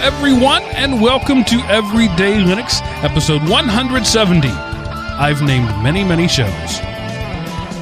Everyone, and welcome to Everyday Linux, episode 170. I've named many, many shows.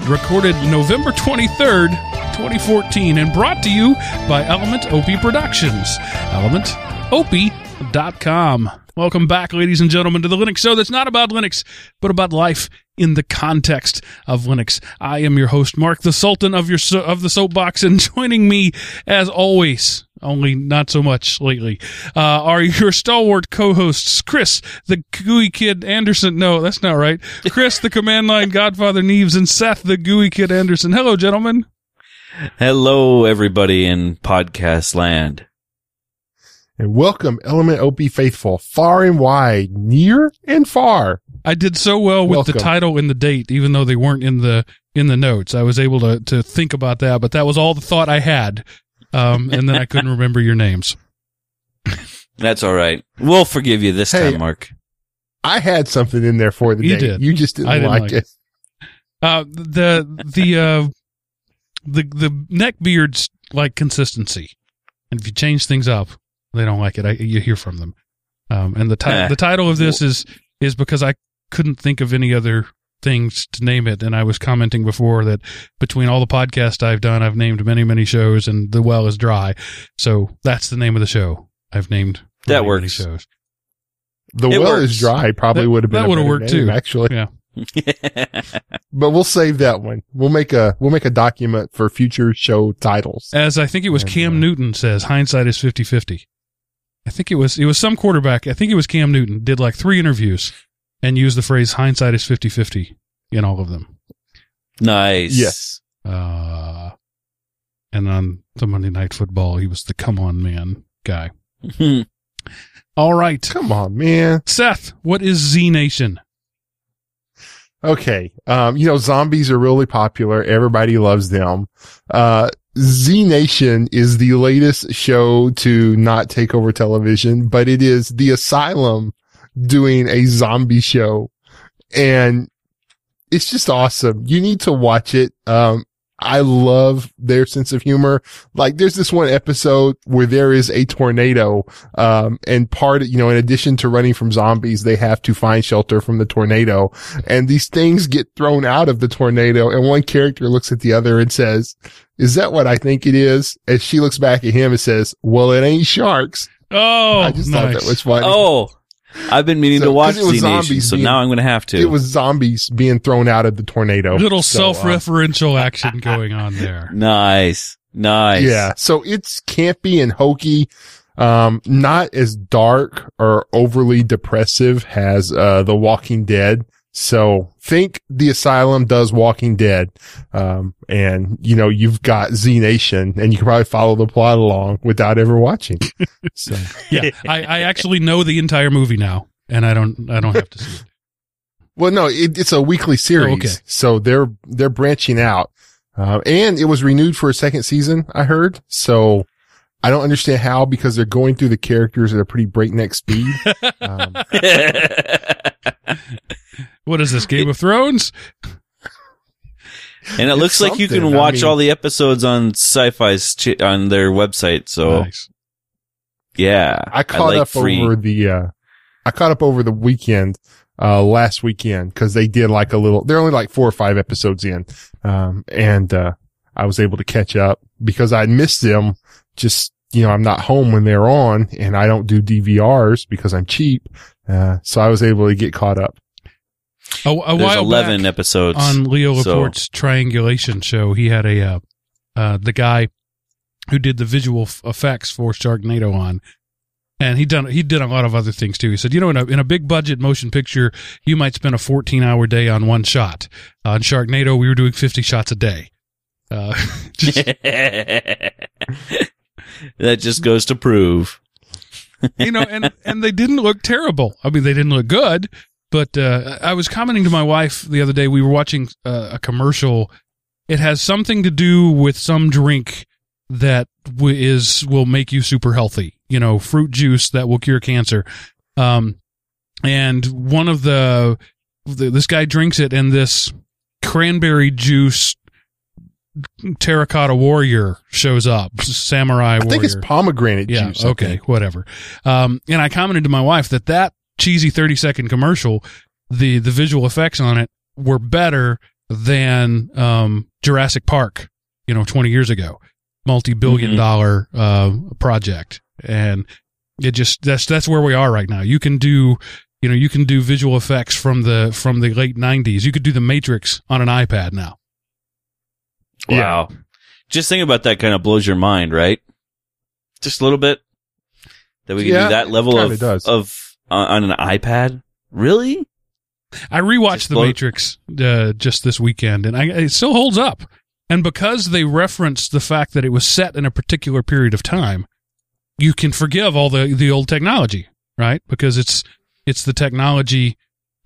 Recorded November 23rd, 2014, and brought to you by Element OP Productions. ElementOP.com. Welcome back, ladies and gentlemen, to the Linux show that's not about Linux, but about life in the context of Linux. I am your host, Mark, the Sultan of your so- of the soapbox, and joining me, as always, only not so much lately, uh, are your stalwart co-hosts, Chris, the gooey kid Anderson. No, that's not right. Chris, the command line Godfather Neves, and Seth, the gooey kid Anderson. Hello, gentlemen. Hello, everybody in podcast land. And welcome, Element OP faithful, far and wide, near and far. I did so well with the title and the date, even though they weren't in the in the notes. I was able to to think about that, but that was all the thought I had. Um, and then I couldn't remember your names. That's all right. We'll forgive you this Hey, time, Mark. I had something in there for the You day. did. You just didn't, I didn't like, like it. Uh, the the uh, the the neck beards like consistency, and if you change things up, they don't like it. I, you hear from them. Um, and the ti- Eh. the title of this is is because I couldn't think of any other things to name it, and I was commenting before that between all the podcasts I've done, I've named many many shows, and the well is dry. So that's the name of the show I've named. That many, many works. shows. The It well works. is dry. Probably That- would have been that would've worked name, too. actually. Yeah. But we'll save that one. We'll make a we'll make a document for future show titles. As I think it was And, Cam uh, Newton says, hindsight is 50-50. I think it was it was some quarterback. I think it was Cam Newton did like three interviews and use the phrase hindsight is 50-50 in all of them. nice. Yes. Uh and on the Monday Night Football, he was the come on man guy. All right. Come on, man. Seth, what is Z Nation? Okay. Um, you know, zombies are really popular. Everybody loves them. Uh, Z Nation is the latest show to not take over television, but it is the asylum doing a zombie show and it's just awesome. You need to watch it. Um, I love their sense of humor. Like there's this one episode where there is a tornado. Um, and part, you know, in addition to running from zombies, they have to find shelter from the tornado and these things get thrown out of the tornado and one character looks at the other and says, is that what I think it is? And she looks back at him and says, well, it ain't sharks. Oh, I just nice. thought that was funny. Oh, I've been meaning So, to watch it was Z Nation, zombies so being- now I'm going to have to. It was zombies being thrown out of the tornado. little So, uh, self-referential action going on there. nice. Nice. Yeah. So it's campy and hokey. Um, not as dark or overly depressive as, uh, The Walking Dead. So think The Asylum does Walking Dead. Um, and you know, you've got Z Nation and you can probably follow the plot along without ever watching. So Yeah, I, I actually know the entire movie now, and I don't I don't have to see it. Well, no, it, it's a weekly series. Oh, okay. So they're, they're branching out. Uh, and it was renewed for a second season, I heard. So I don't understand how because they're going through the characters at a pretty breakneck speed. Um, What is this, Game of Thrones? and it looks like you can something. I watch mean- all the episodes on Syfy's ch- on their website. So Nice. yeah, I caught like up free. over the, uh, I caught up over the weekend, uh, last weekend because they did like a little, they're only like four or five episodes in. Um, and, uh, I was able to catch up because I missed them just, you know, I'm not home when they're on and I don't do DVRs because I'm cheap. Uh, so I was able to get caught up. A, a There's while 11 back episodes on Leo so- Laporte's triangulation show, he had a uh, uh, the guy who did the visual f- effects for Sharknado on. And he done he did a lot of other things too. He said, you know, in a in a big budget motion picture, you might spend a fourteen hour day on one shot. Uh, on Sharknado, we were doing fifty shots a day. Uh, just, that just goes to prove. you know, and and they didn't look terrible. I mean, they didn't look good, but uh, I was commenting to my wife the other day. We were watching uh, a commercial. It has something to do with some drink that w- is will make you super healthy. You know, fruit juice that will cure cancer. Um, and one of the, the this guy drinks it, and this cranberry juice terracotta warrior shows up, samurai I warrior. think it's pomegranate yeah, juice. I okay, whatever. Um, and I commented to my wife that that cheesy thirty second commercial, the the visual effects on it were better than um, Jurassic Park, you know, twenty years ago, multi billion Mhm. dollar uh, project, and it just that's that's where we are right now. You can do. You know, you can do visual effects from the from the late '90s. You could do the Matrix on an iPad now. Wow. Just think about that kind of blows your mind, right? Just a little bit. That we can Yeah, do that level kinda of does. of uh, on an iPad. Really? I rewatched Just The blow- Matrix uh, just this weekend, and I, it still holds up. And because they referenced the fact that it was set in a particular period of time, you can forgive all the the old technology, right? Because it's it's the technology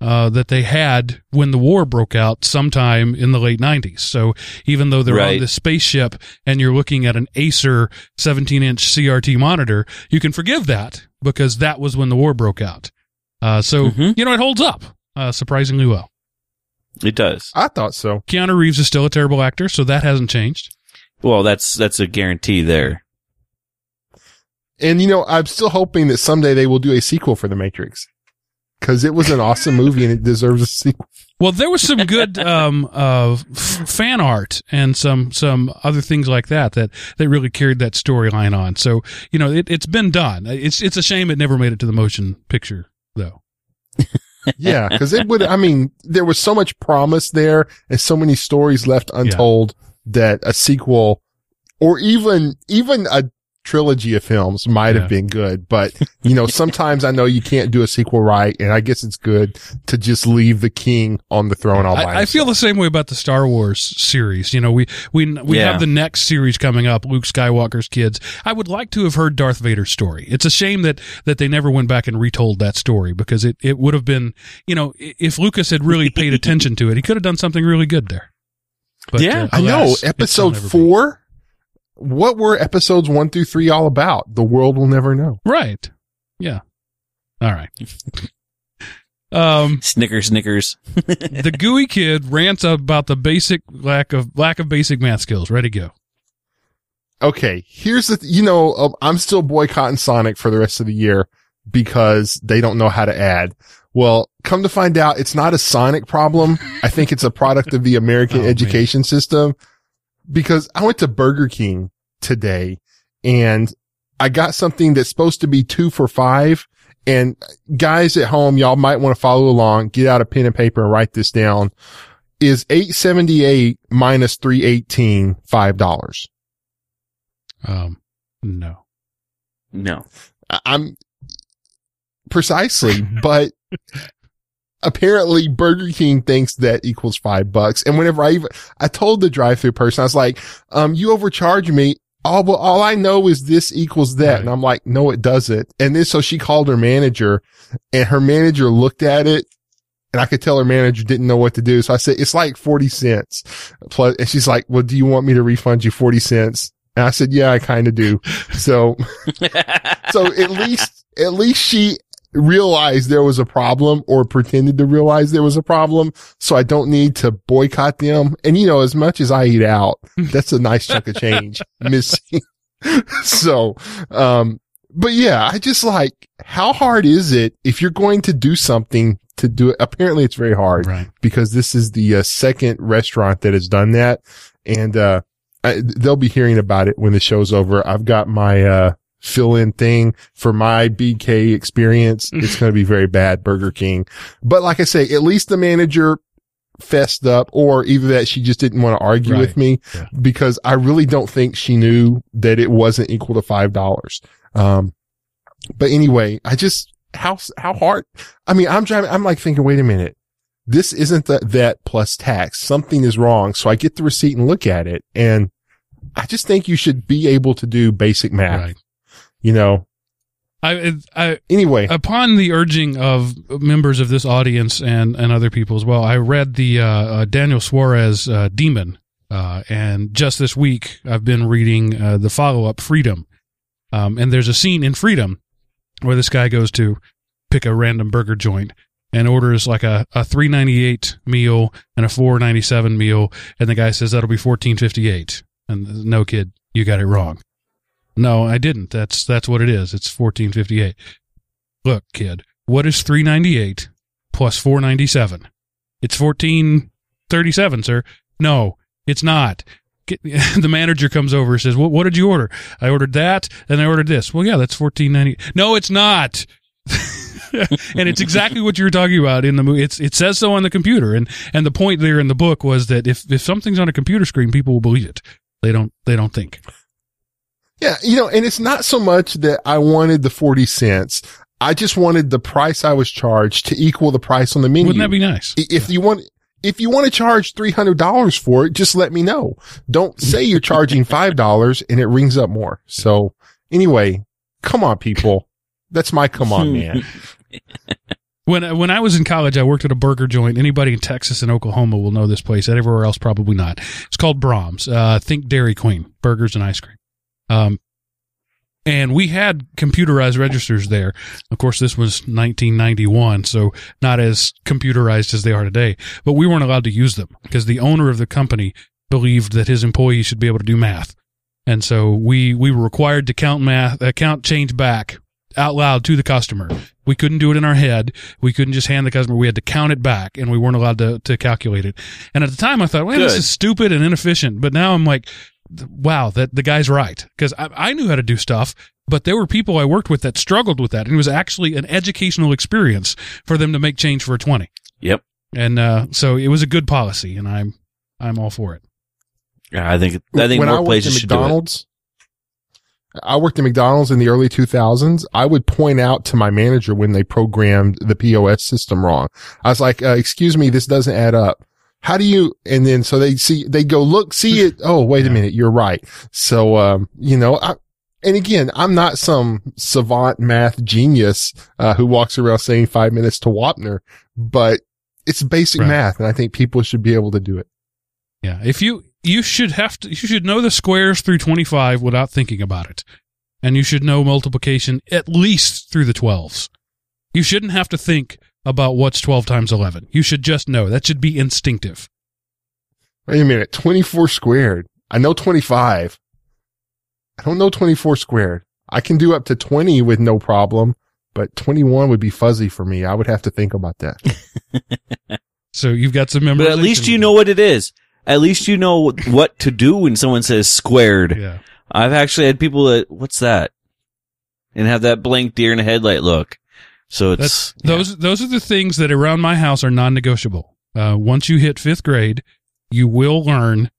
uh, that they had when the war broke out sometime in the late 90s. So even though they're on Right. this spaceship and you're looking at an Acer 17 inch CRT monitor, you can forgive that because that was when the war broke out. Uh, so, Mhm. you know, it holds up uh, surprisingly well. It does. I thought so. Keanu Reeves is still a terrible actor, so that hasn't changed. Well, that's that's a guarantee there. And you know, I'm still hoping that someday they will do a sequel for The Matrix. Cause it was an awesome movie and it deserves a sequel. Well, there was some good um, uh, f- fan art and some some other things like that that that really carried that storyline on. So you know, it, it's been done. It's it's a shame it never made it to the motion picture though. Yeah. Cause it would, I mean, there was so much promise there and so many stories left untold that a sequel or even, even a trilogy of films might Yeah. have been good. But, you know, sometimes I know you can't do a sequel right. And I guess it's good to just leave the king on the throne all by I, I feel the same way about the Star Wars series. You know, we we we Yeah. have the next series coming up, Luke Skywalker's kids. I would like to have heard Darth Vader's story. It's a shame that that they never went back and retold that story because it it would have been, you know, if Lucas had really paid attention to it, he could have done something really good there. But, Yeah, uh, I know. alas, it shall Episode never be. four. What were episodes one through three all about? The world will never know. Right. Yeah. All right. Um, Snickers, Snickers. the gooey kid rants about the basic lack of lack of basic math skills. Ready to go. Okay. Here's the, th- you know, uh, I'm still boycotting Sonic for the rest of the year because they don't know how to add. Well, come to find out, it's not a Sonic problem. I think it's a product of the American Oh, man. education system because I went to Burger King today and I got something that's supposed to be two for five. And guys at home, y'all might want to follow along, get out a pen and paper and write this down. Is 878 minus 318 $5? Um, no. No. I- I'm precisely, but apparently Burger King thinks that equals five bucks. And whenever I even, I told the drive through person, I was like, um, you overcharge me. All, well, all I know is this equals that. Right. And I'm like, no, it doesn't. And then so she called her manager and her manager looked at it and I could tell her manager didn't know what to do. So I said, it's like 40 cents plus. And she's like, well, do you want me to refund you 40 cents? And I said, yeah, I kind of do. So so at least at least she realized there was a problem or pretended to realize there was a problem so i don't need to boycott them and you know as much as i eat out that's a nice chunk of change missing so um but yeah i just like how hard is it if you're going to do something to do it apparently it's very hard Right. because this is the uh, second restaurant that has done that. And, uh, I, they'll be hearing about it when the show's over. I've got my, uh, fill in thing for my BK experience. It's going to be very bad, Burger King. But like I say, at least the manager fessed up or either that she just didn't want to argue Right. with me Yeah. because I really don't think she knew that it wasn't equal to $5. Um, but anyway, I just, how, how hard? I mean, I'm driving, I'm like thinking, wait a minute. This isn't the vet plus tax. Something is wrong. So I get the receipt and look at it. And I just think you should be able to do basic math, Right. You know? I, I, Anyway, upon the urging of members of this audience and, and other people as well, I read the uh, uh, Daniel Suarez uh, Daemon, uh, and just this week I've been reading uh, the follow up Freedom, um, and there's a scene in Freedom where this guy goes to pick a random burger joint, and orders like a, a 398 meal and a 497 meal. And the guy says that'll be 1458 and no kid you got it wrong no i didn't. That's that's what it is. It's 1458 look kid what is 398 plus 497 it's 1437 sir. No it's not. Get, the manager comes over and says well, what did you order? I ordered that and i ordered this. Well yeah that's 1490 no it's not. And it's exactly what you were talking about in the movie. It's it says so on the computer, and and the point there in the book was that if if something's on a computer screen, people will believe it. They don't they don't think. Yeah, you know, and it's not so much that I wanted the forty cents. I just wanted the price I was charged to equal the price on the menu. Wouldn't that be nice? If you want. If you want to charge $300 for it, just let me know. Don't say you're charging $5 and it rings up more. So anyway, come on, people. That's my come on, man. when when I was in college, I worked at a burger joint. Anybody in Texas and Oklahoma will know this place. Everywhere else, probably not. It's called Braum's. Uh, think Dairy Queen burgers and ice cream. Um, and we had computerized registers there. Of course, this was 1991, so not as computerized as they are today. But we weren't allowed to use them because the owner of the company believed that his employees should be able to do math. And so we, we were required to count math, uh, count change back out loud to the customer. We couldn't do it in our head. We couldn't just hand the customer. We had to count it back and we weren't allowed to, to calculate it. And at the time I thought, well, this is stupid and inefficient. But now I'm like, wow, that the guy's right. Cause I, I knew how to do stuff, but there were people I worked with that struggled with that. And it was actually an educational experience for them to make change for a 20. Yep. And, uh, so it was a good policy and I'm, I'm all for it. Yeah, I think I think when more worked places at should do it. McDonald's, I worked at McDonald's in the early 2000s. I would point out to my manager when they programmed the POS system wrong. I was like, uh, excuse me, this doesn't add up. How do you, and then so they see, they go look, see it. Oh, wait a minute. You're right. So, um, you know, I, and again, I'm not some savant math genius, uh, who walks around saying five minutes to Wapner, but it's basic Right. math. And I think people should be able to do it. Yeah. If you, you should have to, you should know the squares through 25 without thinking about it. And you should know multiplication at least through the 12s. You shouldn't have to think about what's 12 times 11. You should just know. That should be instinctive. Wait a minute. 24 squared. I know 25. I don't know 24 squared. I can do up to 20 with no problem, but 21 would be fuzzy for me. I would have to think about that. So you've got some memory. But at least you know what it is. At least you know what to do when someone says squared. Yeah. I've actually had people that, what's that? And have that blank deer in the headlight look. So it's, those those are the things that around my house are non-negotiable. Uh, once you hit fifth grade, you will learn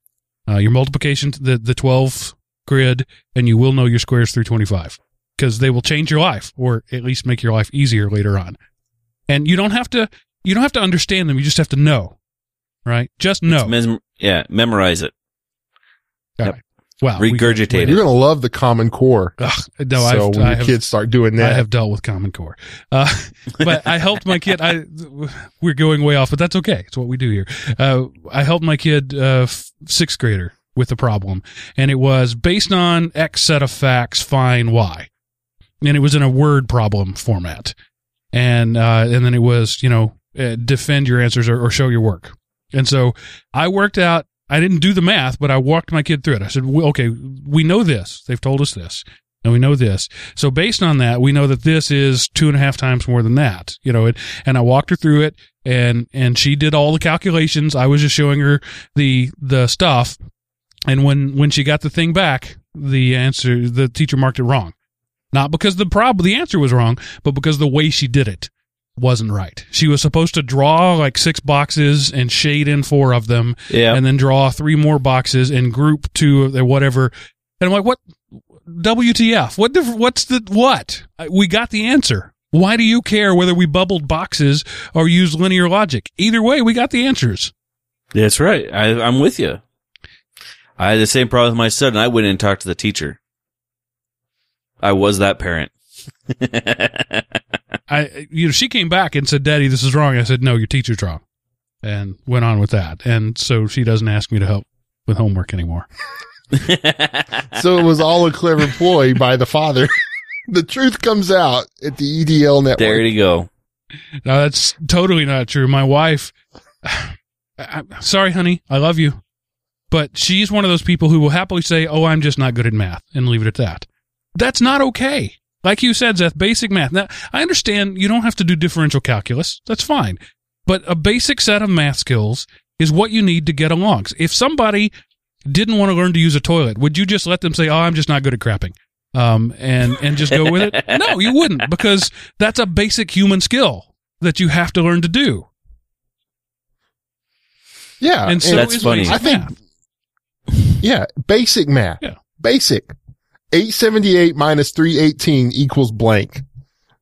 uh, your multiplication, the the twelve grid, and you will know your squares through twenty five because they will change your life, or at least make your life easier later on. And you don't have to you don't have to understand them. You just have to know, right? Just know. yeah, memorize it. All yep. right. Wow. we- You're going to love the Common Core. Ugh, no, so I've, when I your have, kids start doing that. I have dealt with Common Core. Uh, but I helped my kid. I we're going way off, but that's okay. It's what we do here. Uh, I helped my kid, uh, sixth grader, with the problem, and it was based on X set of facts. Find Y, and it was in a word problem format, and uh, and then it was you know uh, defend your answers or, or show your work. And so I worked out. I didn't do the math, but I walked my kid through it. I said, okay, we know this. They've told us this and we know this. So based on that, we know that this is two and a half times more than that, you know, it, and I walked her through it and, and she did all the calculations. I was just showing her the, the stuff. And when, when she got the thing back, the answer, the teacher marked it wrong. Not because the problem, the answer was wrong, but because the way she did it wasn't right. She was supposed to draw like six boxes and shade in four of them Yeah. and then draw three more boxes and group two of the whatever. And I'm like, what? WTF? What? Diff- what's the what? We got the answer. Why do you care whether we bubbled boxes or used linear logic? Either way, we got the answers. That's right. I, I'm with you. I had the same problem with my son. and I went in and talked to the teacher. I was that parent. I, you know, she came back and said, "Daddy, this is wrong." I said, "No, your teacher's wrong," and went on with that. And so she doesn't ask me to help with homework anymore. so it was all a clever ploy by the father. the truth comes out at the EDL network. there you go. No, that's totally not true. My wife, I, I'm sorry, honey, I love you, but she's one of those people who will happily say, "Oh, I'm just not good at math," and leave it at that. That's not okay. Like you said, Seth, basic math. Now, I understand you don't have to do differential calculus. That's fine. But a basic set of math skills is what you need to get along. If somebody didn't want to learn to use a toilet, would you just let them say, "Oh, I'm just not good at crapping," um, and and just go with it? No, you wouldn't, because that's a basic human skill that you have to learn to do. Yeah. And so That's is funny. basic I think- math. Yeah, basic math. Yeah. Basic. 878 minus 318 equals blank.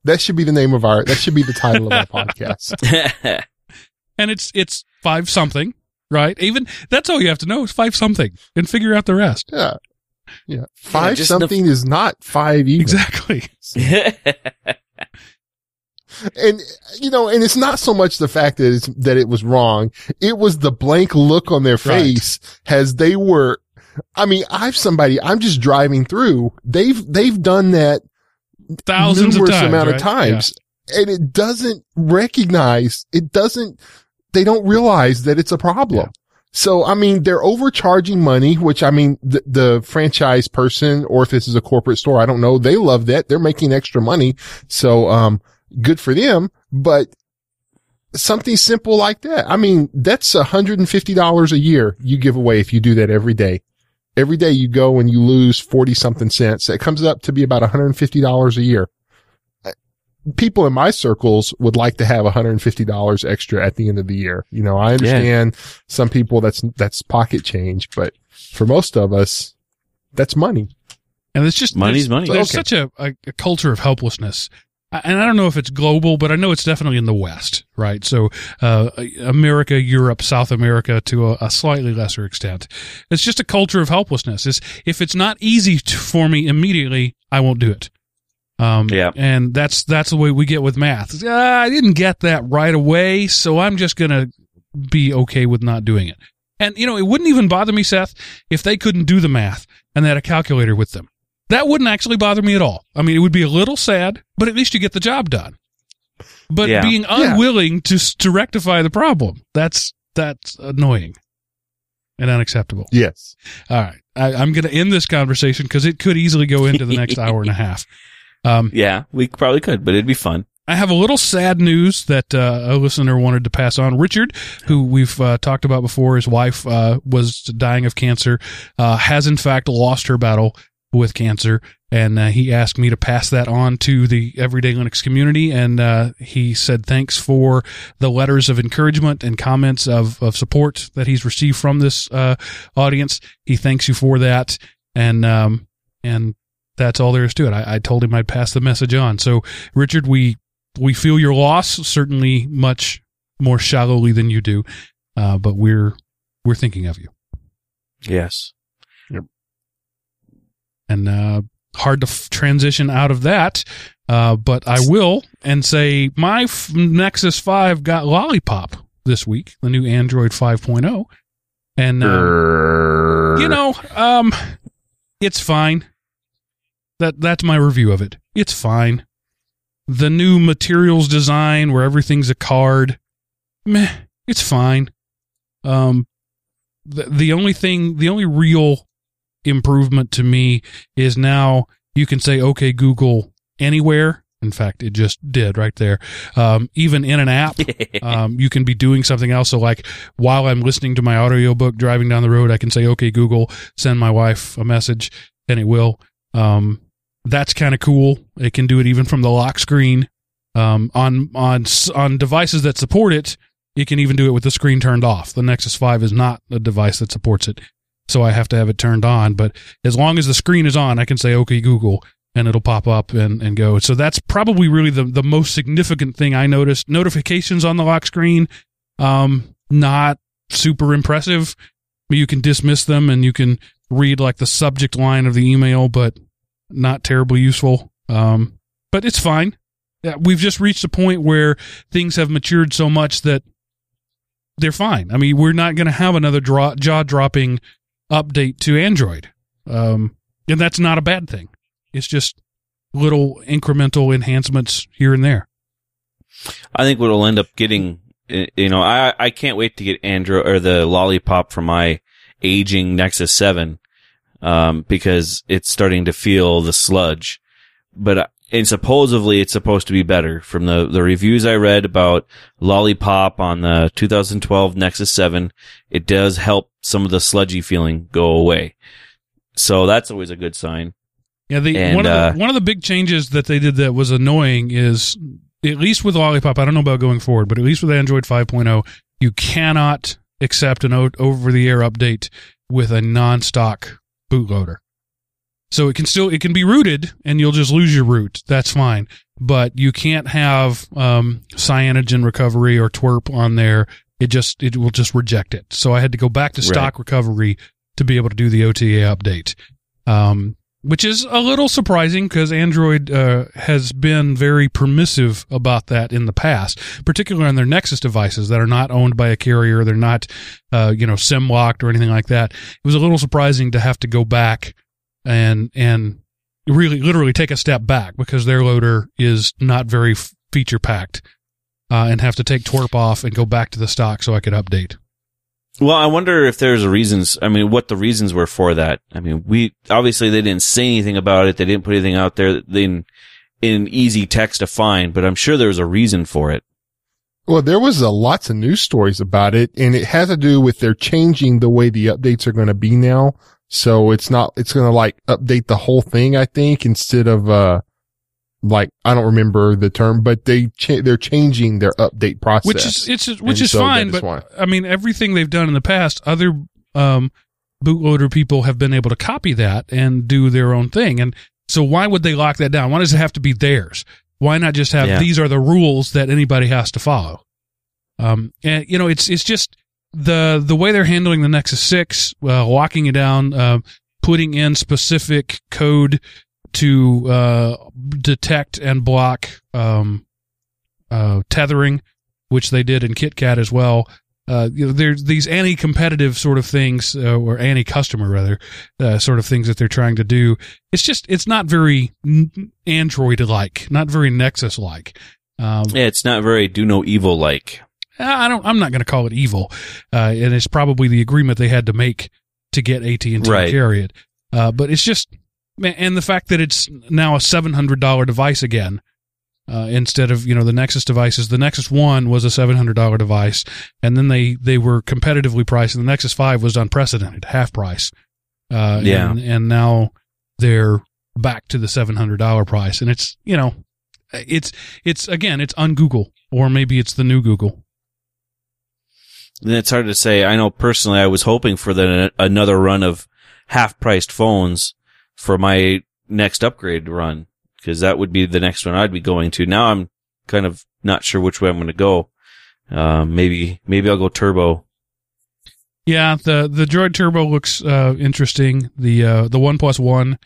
That should be the name of our, that should be the title of our podcast. and it's it's five something, right? Even that's all you have to know is five something, and figure out the rest. Yeah. Yeah. Five just the- something is not five even. Exactly. And, you know, and it's not so much the fact that it's, that it was wrong. It was the blank look on their Right. face as they were, I mean, I've somebody, I'm just driving through. They've, they've done that Thousands numerous of times, amount right? of times and it doesn't recognize it doesn't they don't realize that it's a problem. Yeah. so i mean they're overcharging money which i mean the, the franchise person or if this is a corporate store i don't know. They love that. They're making extra money. So um good for them. But something simple like that. I mean that's $150 a year you give away if you do that every day every day you go and you lose 40 something cents. That comes up to be about $150 a year. People in my circles would like to have $150 extra at the end of the year. You know, I understand some people that's, that's pocket change, but for most of us, that's money. And it's just Money's there's, money. There's Okay. such a, a, a culture of helplessness. And I don't know if it's global, but I know it's definitely in the West, right? So, uh, America, Europe, South America to a, a slightly lesser extent. It's just a culture of helplessness. Is if it's not easy to, for me immediately, I won't do it. Um, Yeah. and that's, that's the way we get with math. Ah, I didn't get that right away, so I'm just going to be okay with not doing it. And, you know, it wouldn't even bother me, Seth, if they couldn't do the math and they had a calculator with them. That wouldn't actually bother me at all. I mean, it would be a little sad, but at least you get the job done. But Yeah. being Yeah. unwilling to to rectify the problem, that's that's annoying and unacceptable. Yes. All right, I, I'm going to end this conversation because it could easily go into the next hour and a half. Um, yeah, we probably could, but it'd be fun. I have a little sad news that uh, a listener wanted to pass on. Richard, who we've uh, talked about before, his wife uh, was dying of cancer, uh, has in fact lost her battle with cancer, and uh, he asked me to pass that on to the Everyday Linux community. And uh, he said thanks for the letters of encouragement and comments of, of support that he's received from this uh, audience. He thanks you for that, and um, and that's all there is to it. I, I told him I'd pass the message on. So, Richard, we we feel your loss certainly much more shallowly than you do, uh, but we're we're thinking of you. Yes. And uh, hard to f- transition out of that. Uh, but I will and say my f- Nexus 5 got Lollipop this week, the new Android 5.0. And, uh, you know, um, it's fine. That That's my review of it. It's fine. The new materials design where everything's a card, meh, it's fine. Um, the, the only thing, the only real improvement to me is now you can say, okay, Google anywhere. In fact, it just did right there. Um, even in an app, um, you can be doing something else. So like while I'm listening to my audiobook driving down the road, I can say, okay, Google, send my wife a message and it will. Um, that's kind of cool. It can do it even from the lock screen. Um, on, on, on devices that support it, you can even do it with the screen turned off. The Nexus 5 is not a device that supports it. So I have to have it turned on. But as long as the screen is on, I can say, okay, Google, and it'll pop up and, and go. So that's probably really the, the most significant thing I noticed. Notifications on the lock screen, um, not super impressive. You can dismiss them and you can read like the subject line of the email, but not terribly useful. Um, but it's fine. Yeah, we've just reached a point where things have matured so much that they're fine. I mean, we're not going to have another jaw dropping update to Android. Um, and that's not a bad thing. It's just little incremental enhancements here and there. I think what will end up getting, eh, you know, I I can't wait to get Android or the lollipop for my aging Nexus Seven, um, because it's starting to feel the sludge. But and supposedly it's supposed to be better from the the reviews I read about lollipop on the 2012 Nexus Seven. It does help some of the sludgy feeling go away. So that's always a good sign. Yeah, the And, one of uh, one of the big changes that they did that was annoying is at least with Lollipop. I don't know about going forward, but at least with Android 5.0, you cannot accept an over the air update with a non-stock bootloader. So it can still it can be rooted, and you'll just lose your root. That's fine, but you can't have um, cyanogen recovery or TWRP on there. It just it will just reject it. So I had to go back to Right. stock recovery to be able to do the OTA update. Um, which is a little surprising because Android uh, has been very permissive about that in the past, particularly on their Nexus devices that are not owned by a carrier. They're not, uh, you know, SIM locked or anything like that. It was a little surprising to have to go back and and really literally take a step back because their loader is not very feature packed, uh, and have to take TWRP off and go back to the stock so I could update. Well, I wonder if there's reasons. I mean, what the reasons were for that. I mean, we obviously they didn't say anything about it. They didn't put anything out there in in easy text to find. But I'm sure there was a reason for it. Well, there was uh, lots of news stories about it, and it has to do with they're changing the way the updates are going to be now. So it's not, it's going to like update the whole thing, I think, instead of, uh, like, I don't remember the term, but they, cha- they're changing their update process. Which is it's which And is so fine, but why. I mean everything they've done in the past, other um, bootloader people have been able to copy that and do their own thing. And so why would they lock that down? Why does it have to be theirs? Why not just have Yeah. these are the rules that anybody has to follow? Um, and you know, it's it's just the the way they're handling the Nexus Six, uh, locking it down, uh, putting in specific code to uh, detect and block um, uh, tethering, which they did in KitKat as well. Uh, you know, there's these anti-competitive sort of things, uh, or anti-customer rather, sort of things that they're trying to do. It's just, it's not very Android-like, not very Nexus-like. Um, Yeah, it's not very do no evil like. I don't, I'm not going to call it evil, uh, and it's probably the agreement they had to make to get AT and T to carry it. Uh, but it's just, and the fact that it's now a seven hundred dollar device again, uh, instead of you know the Nexus devices. The Nexus One was a seven hundred dollar device, and then they they were competitively priced, and the Nexus Five was unprecedented, half price. Uh, Yeah. and, and now they're back to the seven hundred dollar price, and it's you know, it's it's again it's on Google or maybe it's the new Google. And it's hard to say. I know personally, I was hoping for the another run of half priced phones for my next upgrade run because that would be the next one I'd be going to. Now I'm kind of not sure which way I'm going to go. Um, maybe maybe I'll go turbo. Yeah, the the Droid Turbo looks uh, interesting. The uh, the OnePlus One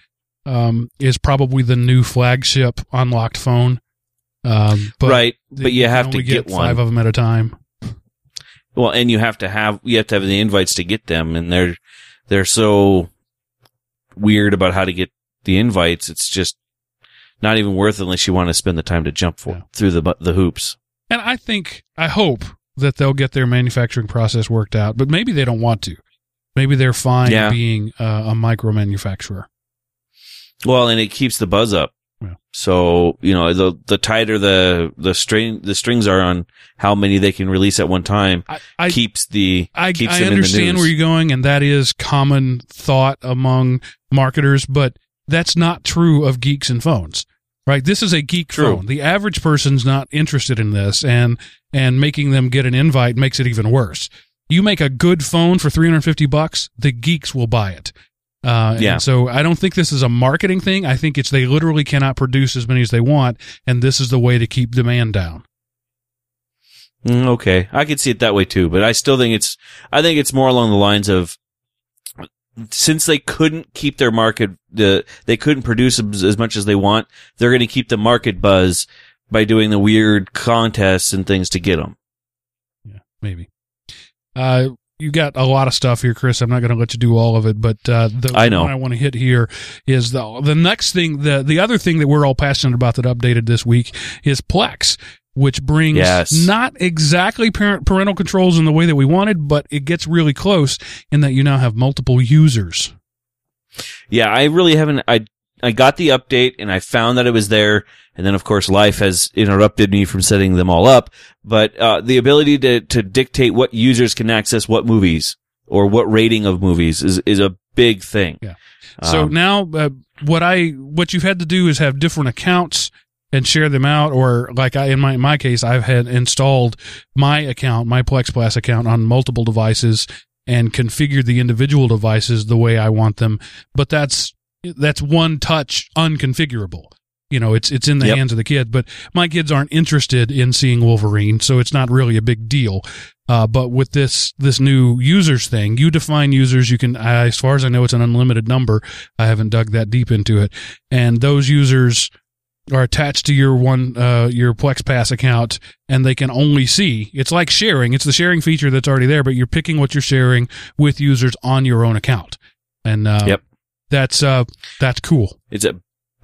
um, is probably the new flagship unlocked phone. Um, but right, but you have to only get, one. five of them at a time. Well, and you have to have you have to have the invites to get them, and they're they're so weird about how to get the invites. It's just not even worth it unless you want to spend the time to jump for Yeah. through the the hoops. And I think I hope that they'll get their manufacturing process worked out, but maybe they don't want to. Maybe they're fine Yeah. being uh, a micro manufacturer. Well, and it keeps the buzz up. Yeah. So you know the the tighter the the string the strings are on how many they can release at one time I I, keeps the I, keeps I them in the understand where you're going, and that is common thought among marketers, but that's not true of geeks and phones. Right? This is a geek True. phone. The average person's not interested in this, and and making them get an invite makes it even worse. You make a good phone for 350 bucks, the geeks will buy it. Uh, Yeah. And so I don't think this is a marketing thing. I think it's they literally cannot produce as many as they want, and this is the way to keep demand down. Mm, okay, I could see it that way too, but I still think it's I think it's more along the lines of since they couldn't keep their market the they couldn't produce as as much as they want, they're going to keep the market buzz by doing the weird contests and things to get them. Yeah, maybe. Uh, you got a lot of stuff here, Chris. I'm not going to let you do all of it, but uh, the I know. one I want to hit here is the the next thing. the The other thing that we're all passionate about that updated this week is Plex. which brings Yes. not exactly parent parental controls in the way that we wanted, but it gets really close in that you now have multiple users. Yeah, I really haven't. I I got the update and I found that it was there, and then of course life has interrupted me from setting them all up. But uh, the ability to to dictate what users can access what movies or what rating of movies is is a big thing. Yeah. So Um, now, uh, what I what you've had to do is have different accounts and share them out, or like I in my in my case, I've had installed my account, my PlexPass account, on multiple devices and configured the individual devices the way I want them. But that's that's one touch unconfigurable. You know, it's it's in the Yep. hands of the kid. But my kids aren't interested in seeing Wolverine, so it's not really a big deal. Uh, but with this this new users thing, you define users. You can, as far as I know, it's an unlimited number. I haven't dug that deep into it, and those users are attached to your one uh, your PlexPass account, and they can only see. It's like sharing. It's the sharing feature that's already there, but you're picking what you're sharing with users on your own account, and uh, Yep. That's uh, that's cool. it's a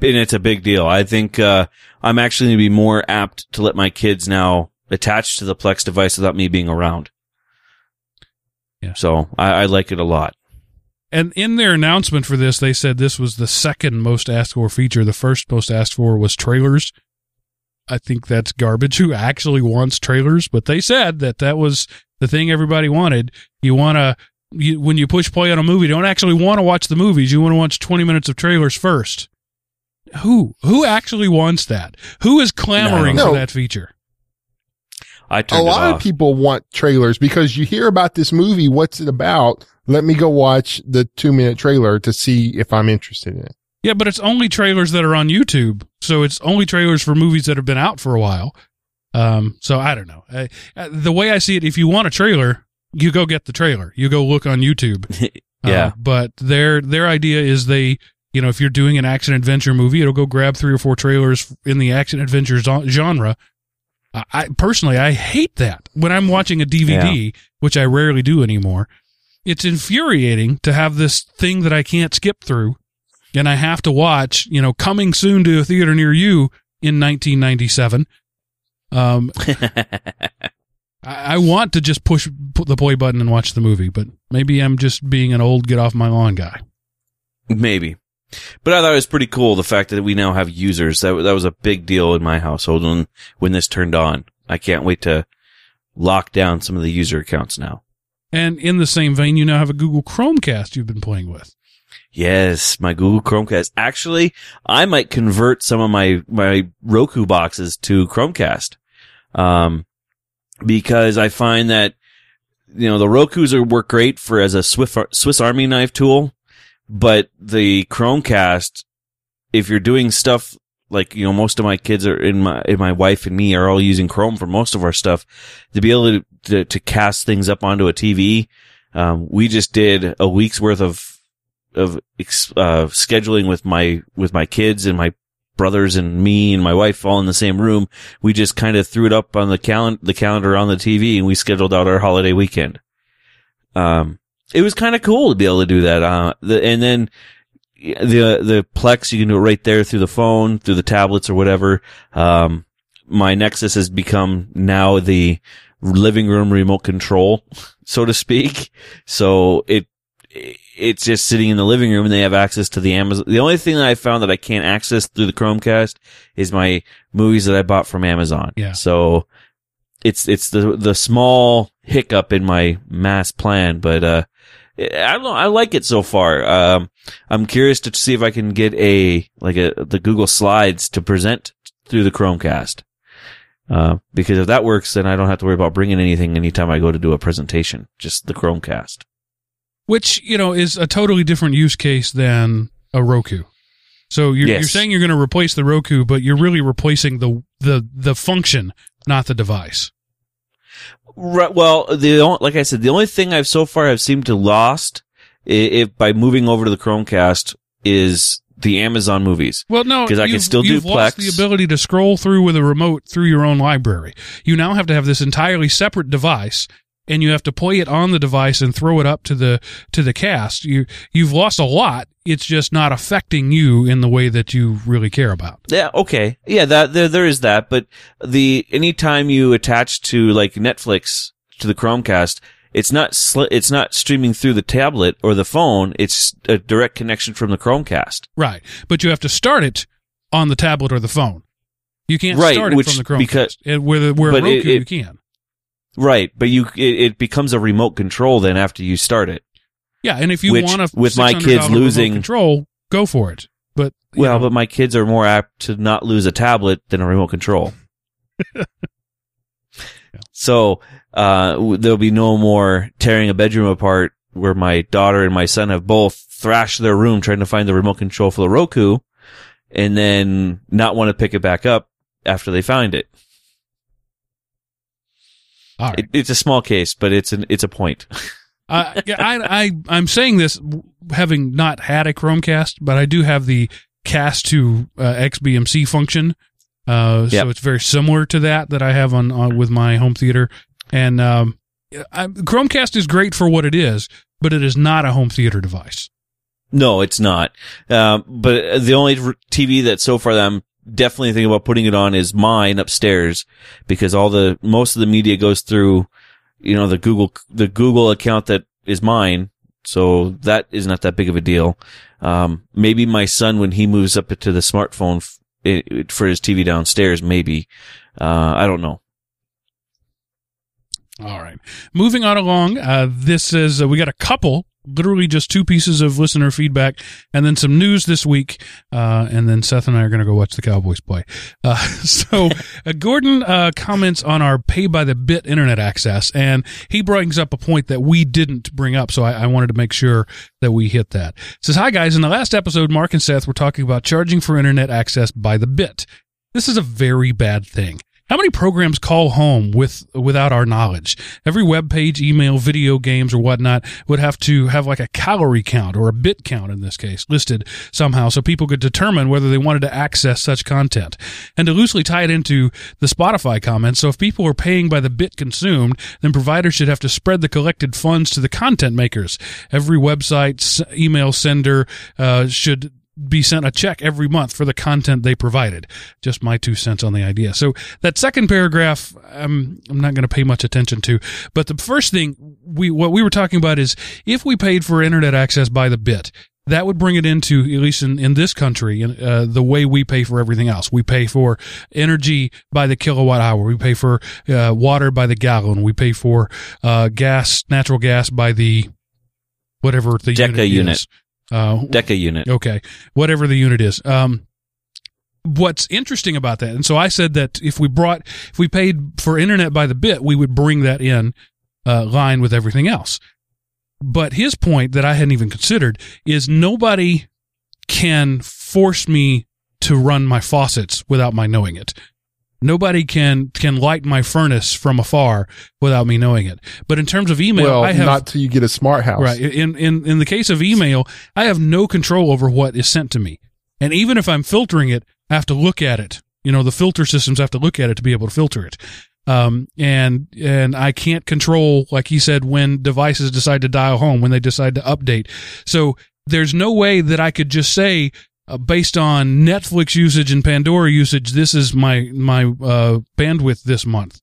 and it's a big deal. I think uh, I'm actually going to be more apt to let my kids now attach to the Plex device without me being around. Yeah. So I, I like it a lot. And in their announcement for this, they said this was the second most asked for feature. The first most asked for was trailers. I think that's garbage. Who actually wants trailers? But they said that that was the thing everybody wanted. You want to, you, when you push play on a movie, you don't actually want to watch the movies. You want to watch 20 minutes of trailers first. Who, who actually wants that? Who is clamoring No. for that feature? I A lot off. of people want trailers because you hear about this movie. What's it about? Let me go watch the two minute trailer to see if I'm interested in it. Yeah, but it's only trailers that are on YouTube. So it's only trailers for movies that have been out for a while. Um, so I don't know. I, uh, the way I see it, if you want a trailer, you go get the trailer. You go look on YouTube. Yeah. Uh, but their their idea is they, you know, if you're doing an action adventure movie, it'll go grab three or four trailers in the action adventure genre. I, I personally, I hate that when I'm watching a DVD, which I rarely do anymore. It's infuriating to have this thing that I can't skip through, and I have to watch. You know, coming soon to a theater near you in 1997. Um, I, I want to just push the play button and watch the movie, but maybe I'm just being an old get off my lawn guy. Maybe. But I thought it was pretty cool the fact that we now have users. That that was a big deal in my household when when this turned on. I can't wait to lock down some of the user accounts now. And in the same vein, you now have a Google Chromecast you've been playing with. Yes, my Google Chromecast. Actually, I might convert some of my my Roku boxes to Chromecast. Um because I find that you know the Roku's are work great for as a Swiss Swiss Army knife tool, but the Chromecast if you're doing stuff like you know most of my kids are in my in my wife and me are all using Chrome for most of our stuff to be able to to, to cast things up onto a TV. Um, we just did a week's worth of of uh, scheduling with my with my kids and my brothers and me and my wife all in the same room. We just kind of threw it up on the calendar the calendar on the TV and we scheduled out our holiday weekend. Um, it was kind of cool to be able to do that. Uh, the, and then the the Plex you can do it right there through the phone, through the tablets or whatever. Um, my Nexus has become now the living room remote control, so to speak. So it it's just sitting in the living room and they have access to the Amazon. The only thing that I found that I can't access through the Chromecast is my movies that I bought from Amazon. Yeah. So it's it's the the small hiccup in my mass plan, but uh I don't know. I like it so far. Um, I'm curious to see if I can get a like a the Google Slides to present through the Chromecast. Uh, because if that works, then I don't have to worry about bringing anything anytime I go to do a presentation. Just the Chromecast. Which you know is a totally different use case than a Roku. So you're, Yes. you're saying you're going to replace the Roku, but you're really replacing the the the function, not the device. Right. Well, the like I said, the only thing I've so far have seemed to lost if by moving over to the Chromecast is the Amazon movies. Well, no, because I can still do Plex. the ability to scroll through with a remote through your own library. You now have to have this entirely separate device, and you have to play it on the device and throw it up to the to the cast. You you've lost a lot. It's just not affecting you in the way that you really care about. Yeah, okay. Yeah, that there there is that, but the anytime you attach to like Netflix to the Chromecast, it's not it's not streaming through the tablet or the phone. It's a direct connection from the Chromecast. Right. But you have to start it on the tablet or the phone. You can't Right, start it which- from the Chromecast. because- where the, where Roku it- it- you can. Right, but you it, it becomes a remote control then after you start it. Yeah, and if you Which, want to with my kids losing- control, go for it. But Well, know, but my kids are more apt to not lose a tablet than a remote control. So uh, there'll be no more tearing a bedroom apart where my daughter and my son have both thrashed their room trying to find the remote control for the Roku, and then not want to pick it back up after they find it. All right. it it's a small case, but it's an it's a point. I, yeah, I, I, I'm saying this having not had a Chromecast, but I do have the cast to uh, XBMC function. Uh, Yep. so it's very similar to that that I have on, on with my home theater. And, um, I, Chromecast is great for what it is, but it is not a home theater device. No, it's not. Um, but the only TV that so far that I'm definitely thinking about putting it on is mine upstairs because all the, most of the media goes through, you know, the Google, the Google account that is mine. So that is not that big of a deal. Um, maybe my son, when he moves up to the smartphone f- it- for his TV downstairs, maybe, uh, I don't know. All right. Moving on along, uh, this is, uh, we got a couple, literally just two pieces of listener feedback and then some news this week. Uh, and then Seth and I are going to go watch the Cowboys play. Uh, so uh, Gordon, uh, comments on our pay by the bit internet access and he brings up a point that we didn't bring up. So I, I wanted to make sure that we hit that. says, hi guys. In the last episode, Mark and Seth were talking about charging for internet access by the bit. This is a very bad thing. How many programs call home with without our knowledge? Every web page, email, video games, or whatnot would have to have like a calorie count or a bit count in this case listed somehow so people could determine whether they wanted to access such content. And to loosely tie it into the Spotify comments, so if people are paying by the bit consumed, then providers should have to spread the collected funds to the content makers. Every website, email sender uh, should be sent a check every month for the content they provided. Just my two cents on the idea. So that second paragraph, I'm, I'm not going to pay much attention to. But the first thing we, what we were talking about is if we paid for internet access by the bit, that would bring it into, at least in, in this country, uh, the way we pay for everything else. We pay for energy by the kilowatt hour. We pay for uh, water by the gallon. We pay for uh, gas, natural gas by the whatever the Deca unit, unit. Uh, Deca unit. Okay. Whatever the unit is. Um, what's interesting about that, and so I said that if we brought, if we paid for internet by the bit, we would bring that in, uh, line with everything else. But his point that I hadn't even considered is nobody can force me to run my faucets without my knowing it. Nobody can can light my furnace from afar without me knowing it. But in terms of email, well, I have not till you get a smart house. Right. In, in, in the case of email, I have no control over what is sent to me. And even if I'm filtering it, I have to look at it. You know, the filter systems have to look at it to be able to filter it. Um, and, and I can't control, like he said, when devices decide to dial home, when they decide to update. So there's no way that I could just say, uh, based on Netflix usage and Pandora usage, this is my, my, uh, bandwidth this month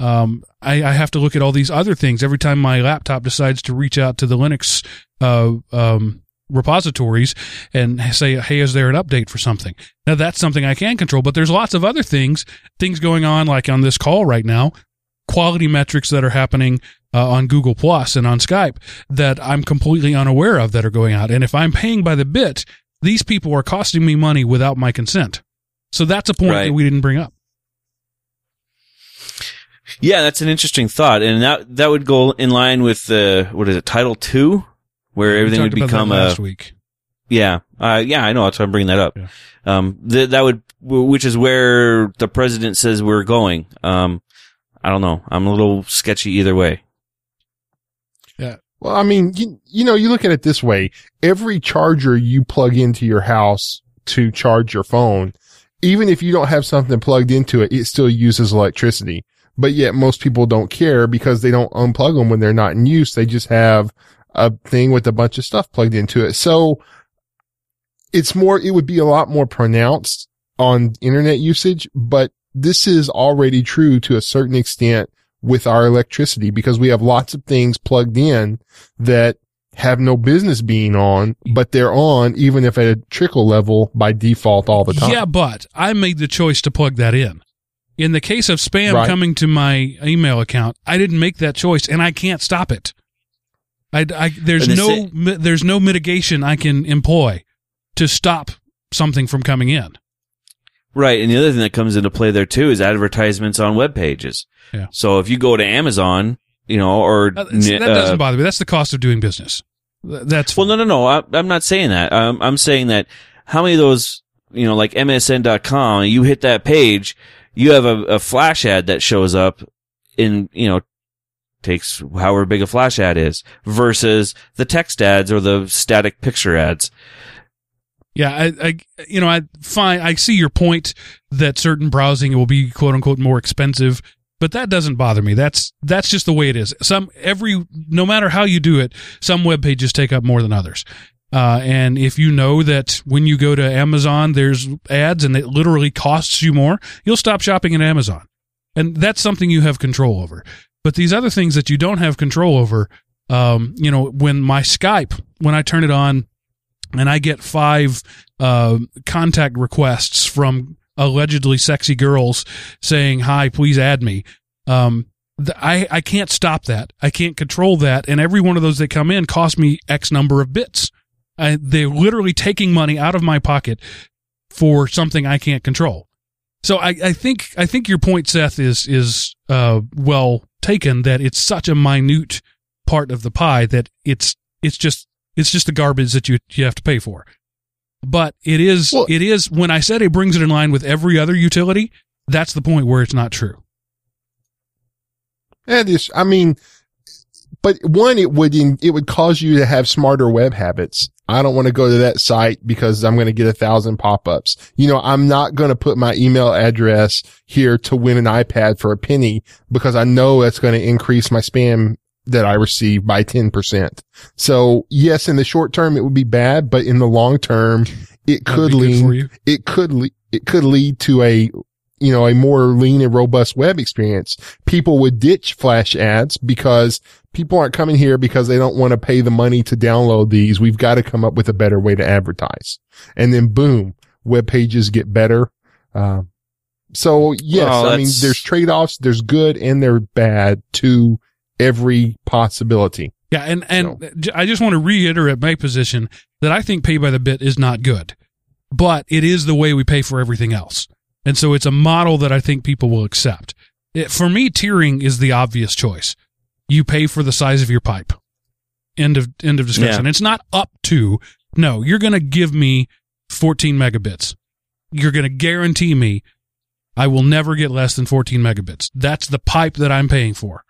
um, I, I have to look at all these other things every time my laptop decides to reach out to the Linux uh, um, repositories and say, "Hey, is there an update for something?" Now that's something I can control, but there's lots of other things things going on, like on this call right now, quality metrics that are happening uh, on Google Plus and on Skype that I'm completely unaware of that are going out. And if I'm paying by the bit, these people are costing me money without my consent. So that's a point Right. that we didn't bring up. Yeah, that's an interesting thought, and that that would go in line with the what is it, Title Two, where everything would become a week. yeah, uh, yeah. I know that's why I'm bringing that up. Yeah. Um, th- that would, which is where the president says we're going. Um, I don't know. I'm a little sketchy either way. Well, I mean, you, you know, you look at it this way. Every charger you plug into your house to charge your phone, even if you don't have something plugged into it, it still uses electricity. but yet most people don't care because they don't unplug them when they're not in use. They just have a thing with a bunch of stuff plugged into it. So it's more, it would be a lot more pronounced on internet usage, but this is already true to a certain extent with our electricity because we have lots of things plugged in that have no business being on, but they're on even if at a trickle level by default all the time. Yeah, but I made the choice to plug that in. In the case of spam Right. coming to my email account, I didn't make that choice and I can't stop it. I, I there's no mi- there's no mitigation I can employ to stop something from coming in. Right, and the other thing that comes into play there too is advertisements on web pages. Yeah. So if you go to Amazon, you know, or Uh, that uh, doesn't bother me. That's the cost of doing business. Th- That's well, no, no, no. I, I'm not saying that. I'm, I'm saying that how many of those, you know, like MSN.com, you hit that page, you have a, a flash ad that shows up in, you know, takes however big a flash ad is versus the text ads or the static picture ads. Yeah, I, I, you know, I fine. I see your point that certain browsing will be quote unquote more expensive, but that doesn't bother me. That's that's just the way it is. Some every no matter how you do it, some web pages take up more than others. Uh, and if you know that when you go to Amazon, there's ads and it literally costs you more, you'll stop shopping at Amazon, and that's something you have control over. But these other things that you don't have control over, um, you know, when my Skype, when I turn it on and I get five uh, contact requests from allegedly sexy girls saying, "Hi, please add me." Um, th- I I can't stop that. I can't control that, and every one of those that come in cost me X number of bits. I, they're literally taking money out of my pocket for something I can't control. So I, I think I think your point, Seth, is is uh, well taken. That it's such a minute part of the pie that it's it's just it's just the garbage that you you have to pay for. But it is Well- it is when I said it brings it in line with every other utility. That's the point where it's not true. And it's, I mean, but one, it would, in, it would cause you to have smarter web habits. I don't want to go to that site because I'm going to get a thousand pop-ups. You know, I'm not going to put my email address here to win an iPad for a penny because I know that's going to increase my spam that I receive by 10%. So yes, in the short term, it would be bad, but in the long term, it could lead it could le- it could lead to a you know a more lean and robust web experience. People would ditch flash ads because people aren't coming here because they don't want to pay the money to download these. We've got to come up with a better way to advertise, and then boom, web pages get better. Uh, so yes, Well, I mean there's trade offs. There's good and there's bad to every possibility. Yeah, and and I just want to reiterate my position that I think pay by the bit is not good, but it is the way we pay for everything else, and so it's a model that I think people will accept. It, for me, tiering is the obvious choice. You pay for the size of your pipe. End of end of discussion. Yeah. It's not up to no. You're going to give me 14 megabits. You're going to guarantee me I will never get less than 14 megabits. That's the pipe that I'm paying for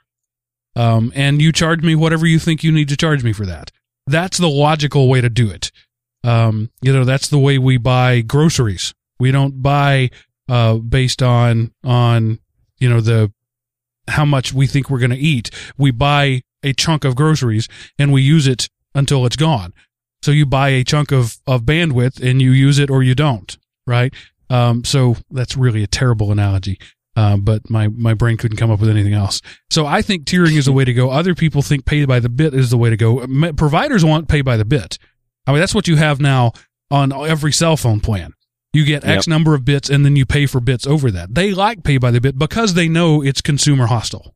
um, and you charge me whatever you think you need to charge me for that. That's the logical way to do it. Um, you know, that's the way we buy groceries. We don't buy uh, based on on you know the how much we think we're going to eat. We buy a chunk of groceries and we use it until it's gone. So you buy a chunk of of bandwidth and you use it or you don't, right? Um, so that's really a terrible analogy. Uh, but my, my brain couldn't come up with anything else. So I think tiering is the way to go. Other people think pay by the bit is the way to go. Providers want pay by the bit. I mean, that's what you have now on every cell phone plan. You get X Yep. number of bits and then you pay for bits over that. They like pay by the bit because they know it's consumer hostile.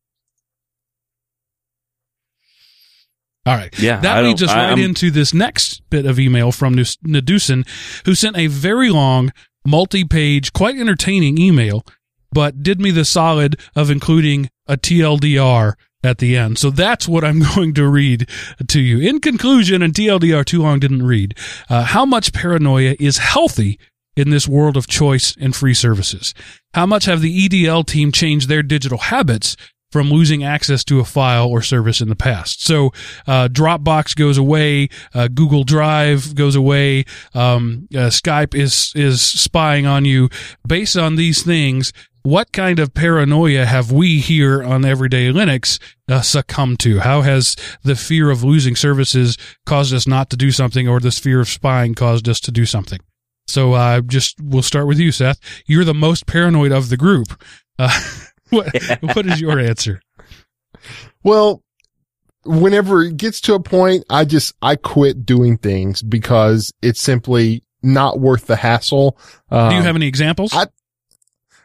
All right. Yeah, That leads us right I'm- into this next bit of email from Nadusin, who sent a very long, multi-page, quite entertaining email, but did me the solid of including a TLDR at the end. So that's what I'm going to read to you. In conclusion, and TLDR too long didn't read, uh, how much paranoia is healthy in this world of choice and free services? How much have the EDL team changed their digital habits from losing access to a file or service in the past. So uh, Dropbox goes away, uh, Google Drive goes away, um, uh, Skype is is spying on you. Based on these things, what kind of paranoia have we here on Everyday Linux uh, succumbed to? How has the fear of losing services caused us not to do something, or this fear of spying caused us to do something? So uh, just we'll start with you, Seth. You're the most paranoid of the group. What, what is your answer? Well, whenever it gets to a point, I just, I quit doing things because it's simply not worth the hassle. Um, Do you have any examples? I-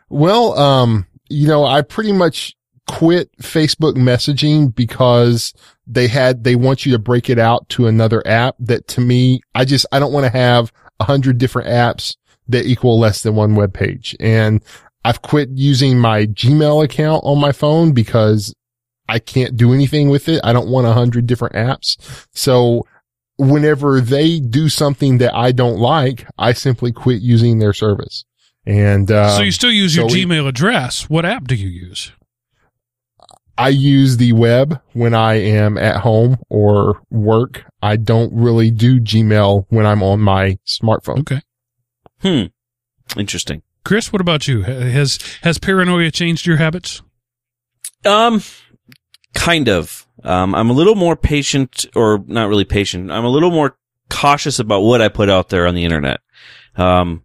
well, um, you know, I pretty much quit Facebook messaging because they had, they want you to break it out to another app that to me, I just, I don't want to have a hundred different apps that equal less than one web page. And I've quit using my Gmail account on my phone because I can't do anything with it. I don't want a hundred different apps. So whenever they do something that I don't like, I simply quit using their service. And, uh, so you still use your so we- Gmail address. What app do you use? I use the web when I am at home or work. I don't really do Gmail when I'm on my smartphone. Okay. Hmm. Interesting. Chris, what about you? Has has paranoia changed your habits? Um, kind of. Um, I'm a little more patient, or not really patient. I'm a little more cautious about what I put out there on the internet. Um,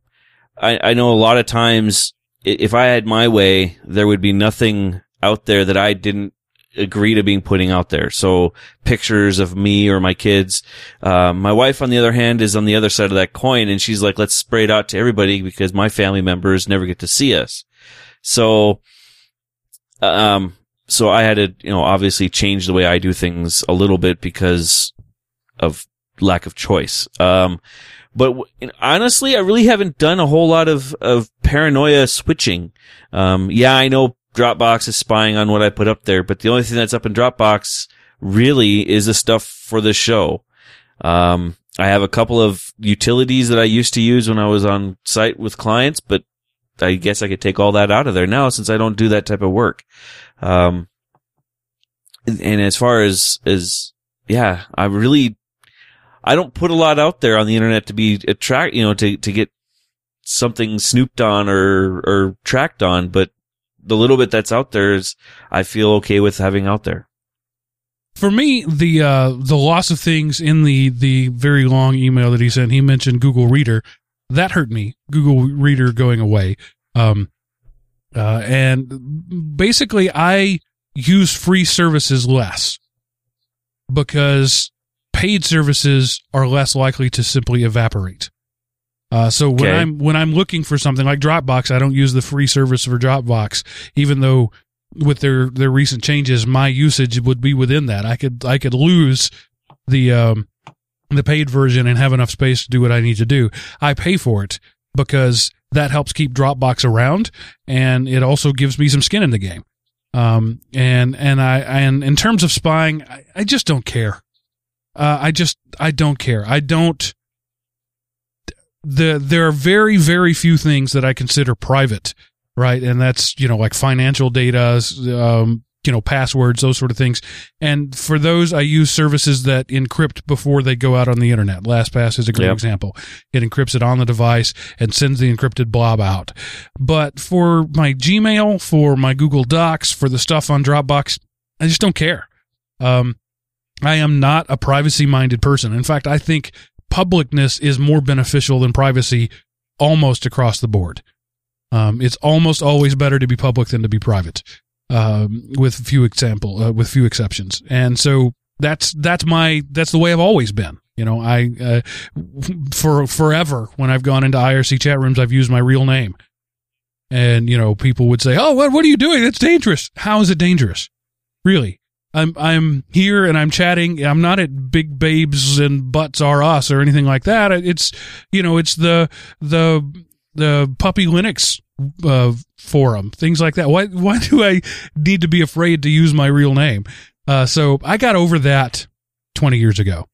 I, I know a lot of times if I had my way, there would be nothing out there that I didn't agree to being putting out there. So pictures of me or my kids. Um, my wife, on the other hand, is on the other side of that coin, and she's like, "Let's spray it out to everybody because my family members never get to see us." So, um, so I had to, you know, obviously change the way I do things a little bit because of lack of choice. Um, but honestly, I really haven't done a whole lot of, of paranoia switching. Um, yeah, I know Dropbox is spying on what I put up there, but the only thing that's up in Dropbox really is the stuff for the show. Um, I have a couple of utilities that I used to use when I was on site with clients, but I guess I could take all that out of there now since I don't do that type of work. Um, and as far as, as, yeah, I really, I don't put a lot out there on the internet to be attract, you know, to, to get something snooped on or, or tracked on, but the little bit that's out there is, I feel okay with having out there. For me, the uh, the loss of things in the the very long email that he sent, he mentioned Google Reader. That hurt me. Google Reader going away. Um, uh, and basically, I use free services less because paid services are less likely to simply evaporate. Uh, so when Okay. I'm when I'm looking for something like Dropbox, I don't use the free service for Dropbox, even though with their their recent changes, my usage would be within that. I could I could lose the um the paid version and have enough space to do what I need to do. I pay for it because that helps keep Dropbox around, and it also gives me some skin in the game. Um and and I and in terms of spying, I, I just don't care. Uh, I just I don't care. I don't. The there are very very few things that I consider private right? And that's you know like financial data, um, you know passwords, those sort of things. And for those, I use services that encrypt before they go out on the internet. LastPass is a great Yep. example. It encrypts it on the device and sends the encrypted blob out. But for my Gmail, for my Google Docs, for the stuff on Dropbox, I just don't care. Um, I am not a privacy minded person. In fact, I think publicness is more beneficial than privacy almost across the board. Um, it's almost always better to be public than to be private, um, with few example, uh, with few exceptions. And so that's that's my that's the way I've always been. You know, I uh, for forever when I've gone into IRC chat rooms, I've used my real name, and you know, people would say, "Oh, what what are you doing? That's dangerous." How is it dangerous? Really? I'm I'm here and I'm chatting. I'm not at Big Babes and Butts Are Us or anything like that. It's you know, it's the the the puppy Linux uh, forum, things like that. Why why do I need to be afraid to use my real name? Uh, so I got over that 20 years ago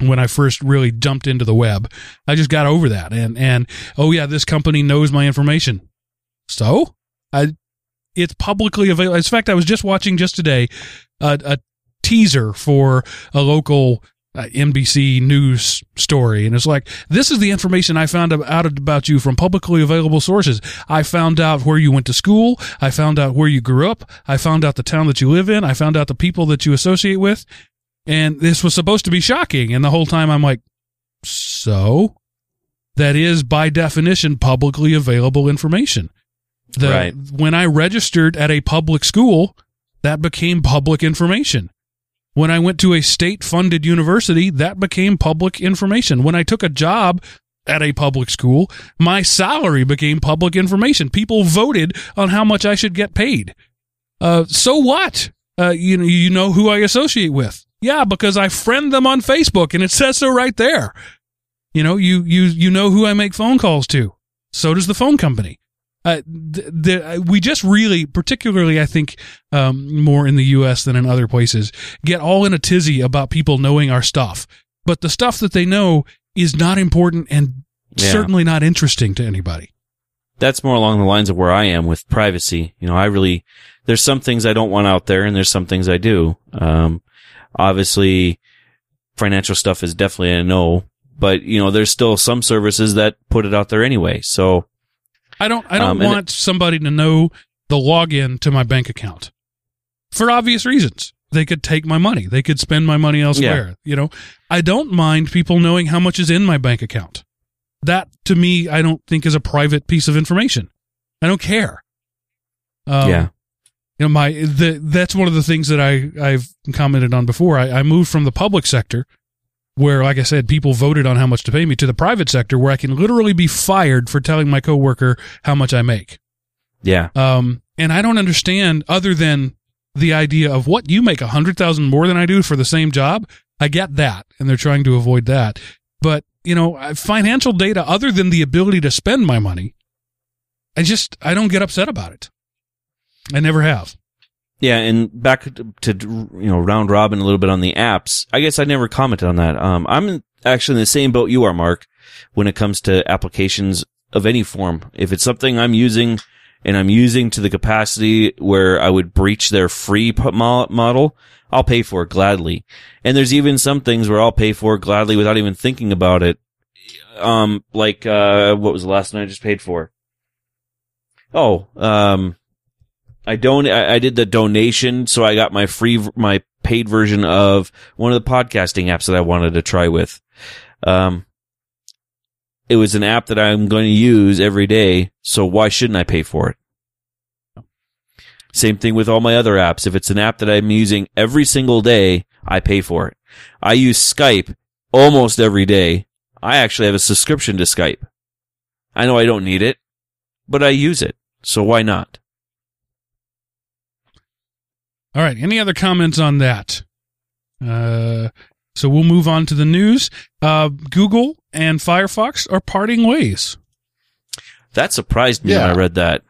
when I first really jumped into the web. I just got over that, and and oh yeah, this company knows my information. So I it's publicly available. In fact, I was just watching just today a, a teaser for a local uh, NBC news story, and it's like this is the information I found out about you from publicly available sources. I found out where you went to school. I found out where you grew up. I found out the town that you live in. I found out the people that you associate with, and this was supposed to be shocking. And the whole time I'm like, so that is by definition publicly available information. The, Right. When I registered at a public school, that became public information. When I went to a state funded university, that became public information. When I took a job at a public school, my salary became public information. People voted on how much I should get paid. Uh, so what? Uh, you know, you know who I associate with. Yeah, because I friend them on Facebook and it says so right there. You know, you, you, you know who I make phone calls to. So does the phone company. Uh, th- th- uh, we just really, particularly, I think, um, more in the U.S. than in other places, get all in a tizzy about people knowing our stuff. But the stuff that they know is not important and Yeah. certainly not interesting to anybody. that's more along the lines of where I am with privacy. You know, I really, there's some things I don't want out there and there's some things I do. Um, obviously financial stuff is definitely a no, but you know, there's still some services that put it out there anyway. So I don't. I don't Um, want somebody to know the login to my bank account for obvious reasons. They could take my money. They could spend my money elsewhere. You know, I don't mind people knowing how much is in my bank account. That to me, I don't think is a private piece of information. I don't care. Um, yeah, you know my the that's one of the things that I I've commented on before. I, I moved from the public sector, where like I said, people voted on how much to pay me, to the private sector, where I can literally be fired for telling my coworker how much I make. yeah, Um, and I don't understand other than the idea of what you make a hundred thousand more than I do for the same job. I get that, and they're trying to avoid that. But you know, financial data other than the ability to spend my money, I just I don't get upset about it. I never have. Yeah. And back to, you know, round robin a little bit on the apps. I guess I never commented on that. Um, I'm actually in the same boat you are, Mark, when it comes to applications of any form. If it's something I'm using and I'm using to the capacity where I would breach their free model, I'll pay for it gladly. And there's even some things where I'll pay for it gladly without even thinking about it. Um, like, uh, what was the last one I just paid for? Oh, um, I don't, I, I did the donation, so I got my free, my paid version of one of the podcasting apps that I wanted to try with. Um, it was an app that I'm going to use every day, so why shouldn't I pay for it? Same thing with all my other apps. If it's an app that I'm using every single day, I pay for it. I use Skype almost every day. I actually have a subscription to Skype. I know I don't need it, but I use it. So why not? All right. Any other comments on that? Uh, so we'll move on to the news. Uh, Google and Firefox are parting ways. That surprised me when I read that.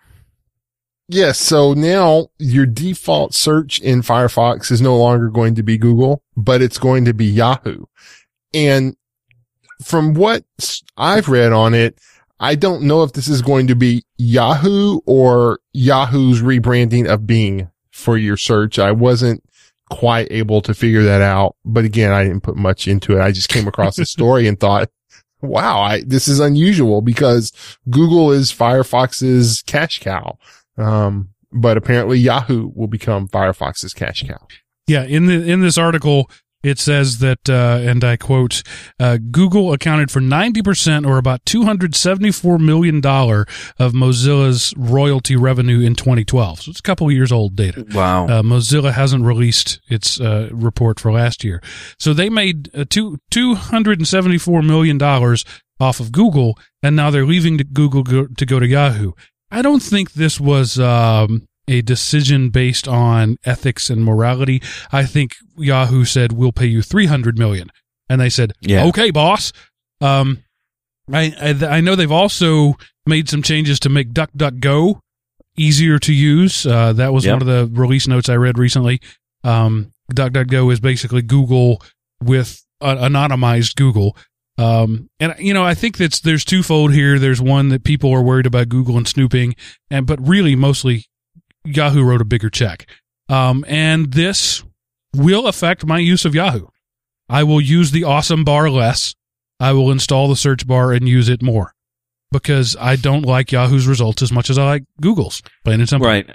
Yes. So now your default search in Firefox is no longer going to be Google, but it's going to be Yahoo. And from what I've read on it, I don't know if this is going to be Yahoo or Yahoo's rebranding of Bing for your search. I wasn't quite able to figure that out. But again, I didn't put much into it. I just came across the story and thought, wow, I, this is unusual because Google is Firefox's cash cow. Um, but apparently Yahoo will become Firefox's cash cow. Yeah, in the in this article, it says that, uh, and I quote, uh, Google accounted for ninety percent, or about two hundred seventy four million dollar of Mozilla's royalty revenue in 2012. So it's a couple of years old data. Wow. Uh, Mozilla hasn't released its uh, report for last year, so they made uh, two two hundred and seventy four million dollars off of Google, and now they're leaving to Google go, to go to Yahoo. I don't think this was um, a decision based on ethics and morality. I think Yahoo said we'll pay you three hundred million, and they said, Yeah. "Okay, boss." Um, I, I I know they've also made some changes to make DuckDuckGo easier to use. Uh, that was Yep. one of the release notes I read recently. Um, DuckDuckGo is basically Google with uh, anonymized Google. Um, and you know, I think that's there's twofold here. There's one that people are worried about Google and snooping, and but really mostly Yahoo wrote a bigger check. Um, and this will affect my use of Yahoo. I will use the awesome bar less. I will install the search bar and use it more because I don't like Yahoo's results as much as I like Google's. Plain and simple. Right.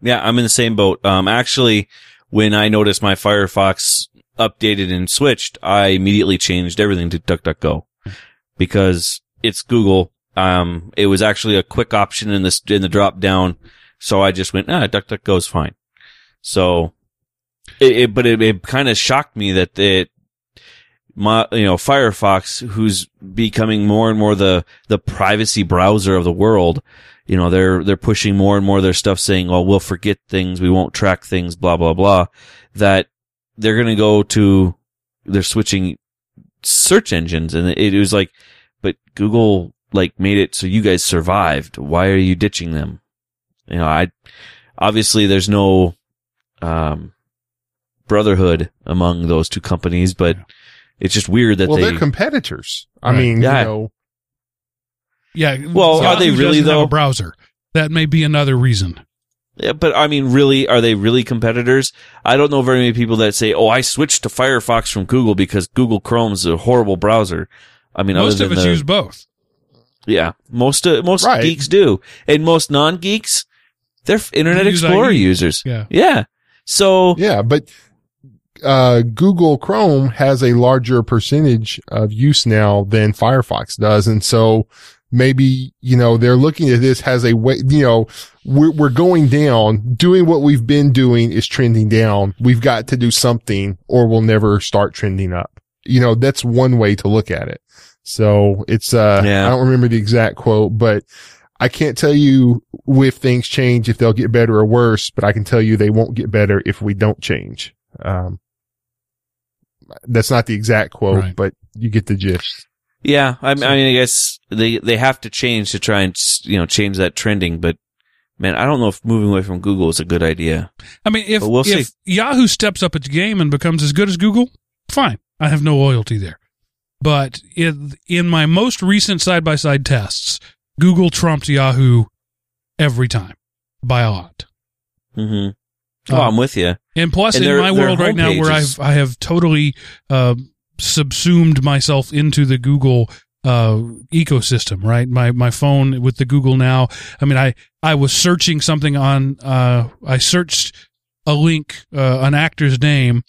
Yeah, I'm in the same boat. Um, actually, when I noticed my Firefox updated and switched, I immediately changed everything to DuckDuckGo because it's Google. Um, it was actually a quick option in this, in the drop down. So I just went, ah, DuckDuckGo is fine. So it, it but it, it kind of shocked me that it, my, you know, Firefox, who's becoming more and more the, the privacy browser of the world, you know, they're, they're pushing more and more their stuff saying, well, we'll forget things. We won't track things, blah, blah, blah, that they're going to go to, they're switching search engines. And it was like, but Google like made it so you guys survived. Why are you ditching them? You know, I, obviously there's no, um, brotherhood among those two companies, but it's just weird that they well, they, they're competitors. I Right. mean, Yeah. you know, Yeah. Well, are they really, doesn't have though? a browser. That may be another reason. Yeah, but I mean, really, are they really competitors? I don't know very many people that say, "Oh, I switched to Firefox from Google because Google Chrome is a horrible browser." I mean, Most other of than us the, use both. yeah, most uh, most Right. geeks do, and most non geeks, they're Internet Use Explorer IE. users. Yeah. Yeah, so yeah, but, uh, Google Chrome has a larger percentage of use now than Firefox does. And so maybe, you know, they're looking at this as a way, you know, we're, we're going down. Doing what we've been doing is trending down. We've got to do something or we'll never start trending up. You know, that's one way to look at it. So it's, uh, Yeah. I don't remember the exact quote, but I can't tell you if things change, if they'll get better or worse, but I can tell you they won't get better if we don't change. Um, that's not the exact quote, Right. but you get the gist. yeah, I, mean, I mean, I guess they they have to change to try and you know change that trending, but man, I don't know if moving away from Google is a good idea. I mean, if, we'll if Yahoo steps up its game and becomes as good as Google, fine. I have no loyalty there. But in, in my most recent side by side tests, Google trumped Yahoo every time by a lot. hmm Oh, Um, I'm with you. And plus, And in my world right now, where I've I have totally uh, subsumed myself into the Google uh, ecosystem. Right, my my phone with the Google Now. I mean, I I was searching something on. Uh, I searched a link, uh, an actor's name,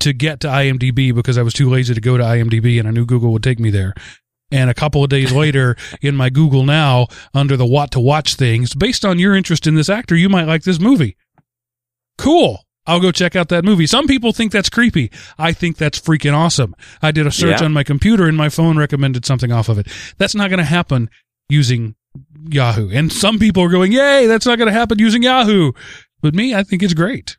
to get to IMDb because I was too lazy to go to IMDb, and I knew Google would take me there. And a couple of days later, in my Google Now, under the what to watch things, based on your interest in this actor, you might like this movie cool. I'll go check out that movie. Some people think that's creepy. I think that's freaking awesome. I did a search Yeah. on my computer and my phone recommended something off of it. That's not going to happen using Yahoo. And some people are going, yay, that's not going to happen using Yahoo. But me, I think it's great.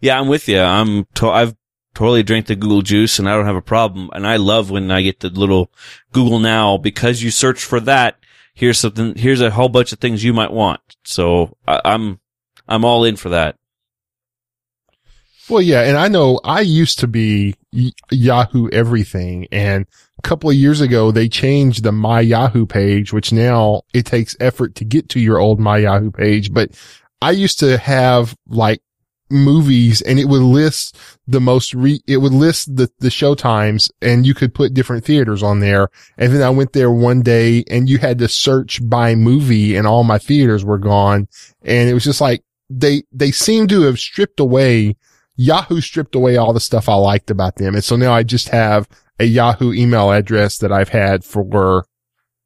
Yeah, I'm with you. I'm to- I've totally drink the Google juice and I don't have a problem. And I love when I get the little Google now because you search for that. Here's something, here's a whole bunch of things you might want. So I, I'm, I'm all in for that. Well, yeah. And I know I used to be Yahoo everything. And a couple of years ago, they changed the My Yahoo page, which now it takes effort to get to your old My Yahoo page. But I used to have like movies and it would list the most re, it would list the, the show times and you could put different theaters on there. And then I went there one day and you had to search by movie and all my theaters were gone. And it was just like, they, they seem to have stripped away Yahoo stripped away all the stuff I liked about them. And so now I just have a Yahoo email address that I've had for,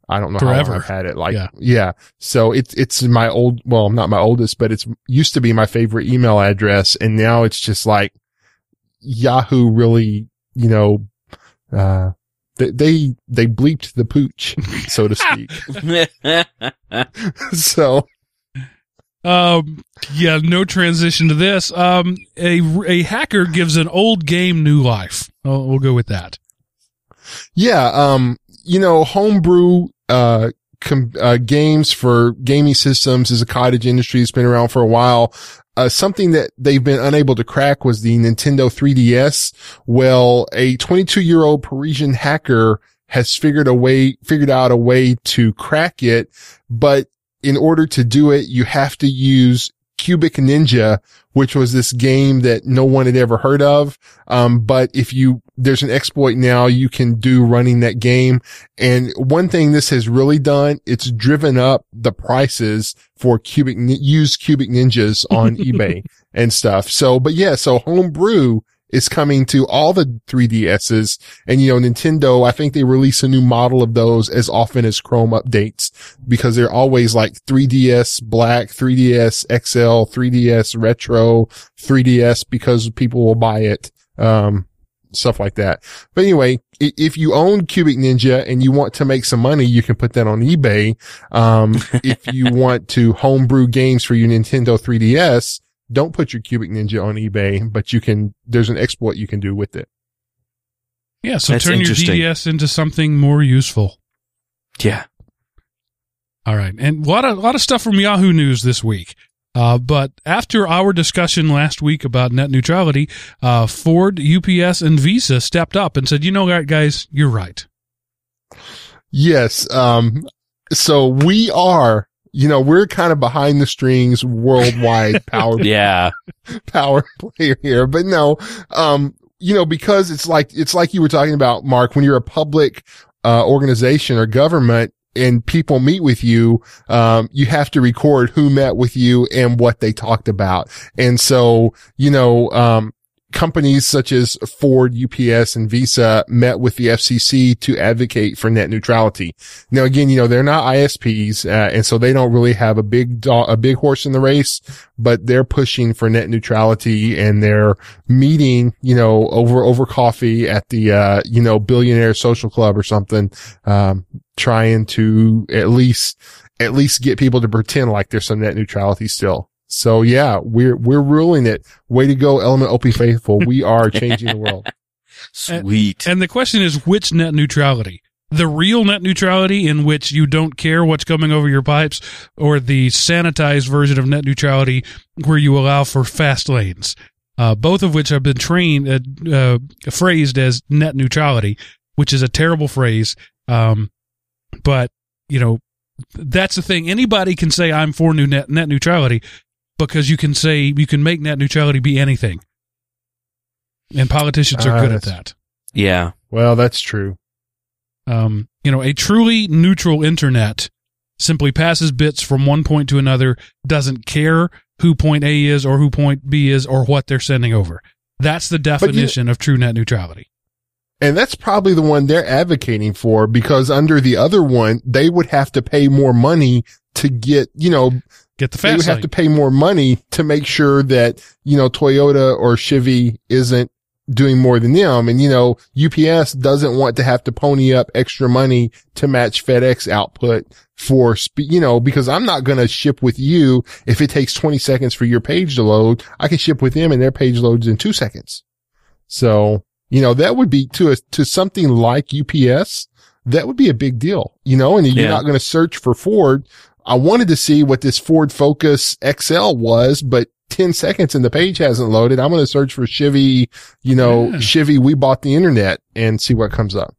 I don't know how Forever. long I've had it. Like, Yeah. yeah. So it's, it's my old, well, not my oldest, but it's used to be my favorite email address. And now it's just like Yahoo really, you know, uh, they, they, they bleeped the pooch, so to speak. so Um, yeah, no transition to this. Um, a, a hacker gives an old game new life. Oh, we'll go with that. Yeah, um, you know, homebrew, uh, com- uh, games for gaming systems is a cottage industry that's been around for a while. Uh, something that they've been unable to crack was the Nintendo 3DS. Well, a 22 year old Parisian hacker has figured a way, figured out a way to crack it, but in order to do it, you have to use Cubic Ninja, which was this game that no one had ever heard of. Um, but if you, there's an exploit now you can do running that game. And one thing this has really done, it's driven up the prices for cubic, used cubic ninjas on eBay and stuff. So, but yeah, so homebrew is coming to all the 3DSs and, you know, Nintendo, I think they release a new model of those as often as Chrome updates because they're always like 3DS black, 3DS XL, 3DS retro, 3DS because people will buy it. Um, stuff like that. But anyway, if you own Cubic Ninja and you want to make some money, you can put that on eBay. Um, if you want to homebrew games for your Nintendo 3DS, don't put your Cubic Ninja on eBay, but you can, there's an exploit you can do with it. Yeah, so That's turn your interesting. DDS into something more useful. Yeah. All right, and a lot of a lot of stuff from Yahoo News this week. Uh, but after our discussion last week about net neutrality, uh, Ford, UPS, and Visa stepped up and said, "You know, what, guys, you're right." Yes. Um, so we are, you know, we're kind of behind the strings worldwide power, Yeah. power player here, but no, um, you know, because it's like, it's like you were talking about, Mark, when you're a public, uh, organization or government and people meet with you, um, you have to record who met with you and what they talked about. And so, you know, um, companies such as Ford, UPS, and Visa met with the FCC to advocate for net neutrality. Now, again, you know, they're not ISPs, uh, and so they don't really have a big, do- a big horse in the race, but they're pushing for net neutrality and they're meeting, you know, over, over coffee at the, uh, you know, billionaire social club or something, um, trying to at least, at least get people to pretend like there's some net neutrality still. So yeah, we're, we're ruling it. Way to go, Element OP faithful. We are changing the world. Sweet. And the question is, which net neutrality? The real net neutrality in which you don't care what's coming over your pipes, or the sanitized version of net neutrality where you allow for fast lanes. Uh, both of which have been trained, uh, uh, phrased as net neutrality, which is a terrible phrase. Um, but you know, that's the thing. Anybody can say I'm for new net, net neutrality because you can say you can make net neutrality be anything. And politicians are Ah, good at that. yeah. Well, that's true. Um, you know, a truly neutral internet simply passes bits from one point to another, doesn't care who point A is or who point B is or what they're sending over. That's the definition of true net neutrality. And that's probably the one they're advocating for because under the other one, they would have to pay more money to get, you know, Get the they fast would have to pay more money to make sure that, you know, Toyota or Chevy isn't doing more than them. And, you know, UPS doesn't want to have to pony up extra money to match FedEx output for, speed. you know, because I'm not going to ship with you if it takes 20 seconds for your page to load. I can ship with them and their page loads in two seconds. So, you know, that would be to a, to something like UPS. That would be a big deal, you know, and you're Yeah. not going to search for Ford. I wanted to see what this Ford Focus XL was, but 10 seconds and the page hasn't loaded. I'm going to search for Chevy, you know, Yeah. Chevy, we bought the internet and see what comes up.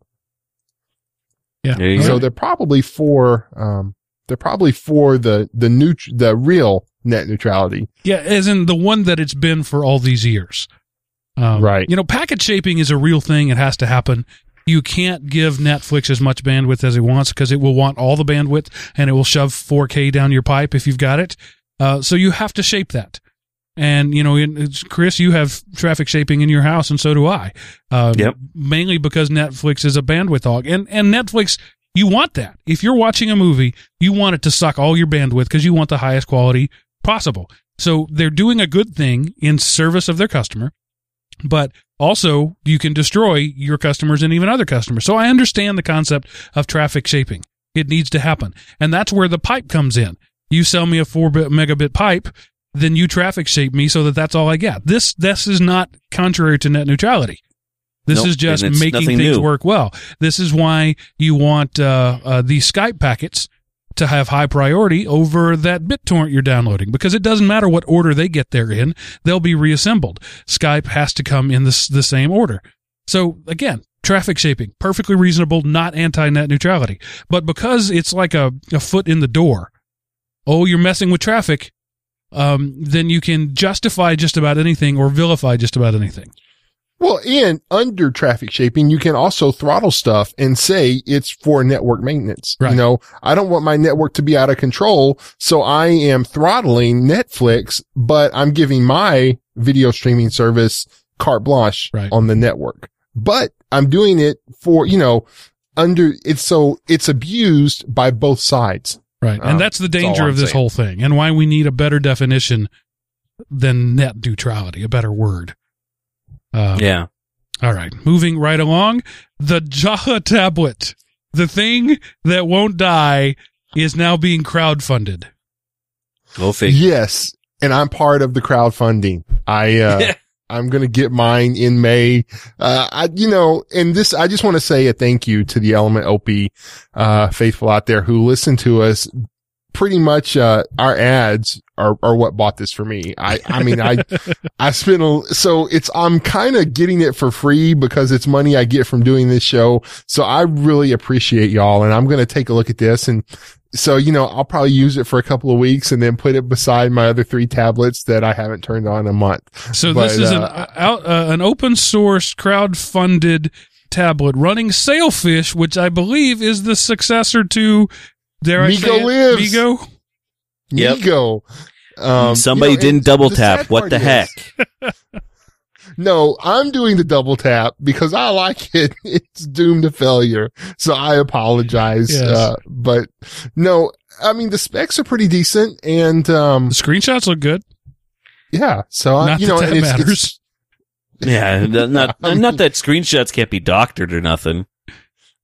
yeah. There So they're probably for, um, they're probably for the, the new, the real net neutrality. Yeah, as in the one that it's been for all these years. Um, Right. You know, packet shaping is a real thing. It has to happen. You can't give Netflix as much bandwidth as it wants because it will want all the bandwidth and it will shove 4K down your pipe if you've got it. Uh, so you have to shape that. And, you know, it's- Chris, you have traffic shaping in your house and so do I. Uh, Yep. Mainly because Netflix is a bandwidth hog. And, and Netflix, you want that. If you're watching a movie, you want it to suck all your bandwidth because you want the highest quality possible. So they're doing a good thing in service of their customer, but also you can destroy your customers and even other customers. So I understand the concept of traffic shaping. It needs to happen. And that's where the pipe comes in. You sell me a four bit megabit pipe, then you traffic shape me so that that's all I get. This, this is not contrary to net neutrality. This Nope, is just making things new. work well. This is why you want uh, uh, these Skype packets to have high priority over that BitTorrent you're downloading because it doesn't matter what order they get there in, they'll be reassembled. Skype has to come in the, the same order. So again, traffic shaping, perfectly reasonable, not anti net neutrality. But because it's like a, a foot in the door, oh, you're messing with traffic, um, then you can justify just about anything or vilify just about anything. Well, and under traffic shaping, you can also throttle stuff and say it's for network maintenance. Right. You know, I don't want my network to be out of control. So I am throttling Netflix, but I'm giving my video streaming service carte blanche Right. on the network, but I'm doing it for, you know, under it's so it's abused by both sides. Right. And um, that's the danger I'm of this saying. whole thing and why we need a better definition than net neutrality, a better word. Uh, Yeah. All right. Moving right along. The Jolla tablet, the thing that won't die, is now being crowdfunded. Go figure. Yes. And I'm part of the crowdfunding. I, uh, I'm going to get mine in May. Uh, I, you know, and this, I just want to say a thank you to the Element OP, uh, faithful out there who listen to us. Pretty much, uh, our ads are, are what bought this for me. I, I mean, I, I spent a, so it's, I'm kind of getting it for free because it's money I get from doing this show. So I really appreciate y'all. And I'm going to take a look at this and so, you know, I'll probably use it for a couple of weeks and then put it beside my other three tablets that I haven't turned on in a month. So But, this is an uh, out, uh, an open source crowd funded tablet running Sailfish, which I believe is the successor to dare I say MeeGo it? lives. MeeGo. Yep. MeeGo. Um, Somebody you know, didn't double the tap. sad What part the is- heck? No, I'm doing the double tap because I like it. It's doomed to failure. So I apologize. Yes. Uh, but no, I mean, the specs are pretty decent and, um, The screenshots look good. yeah. So, I, Not you know, that and it's, matters. it's, Yeah, not not, I mean- not that screenshots can't be doctored or nothing.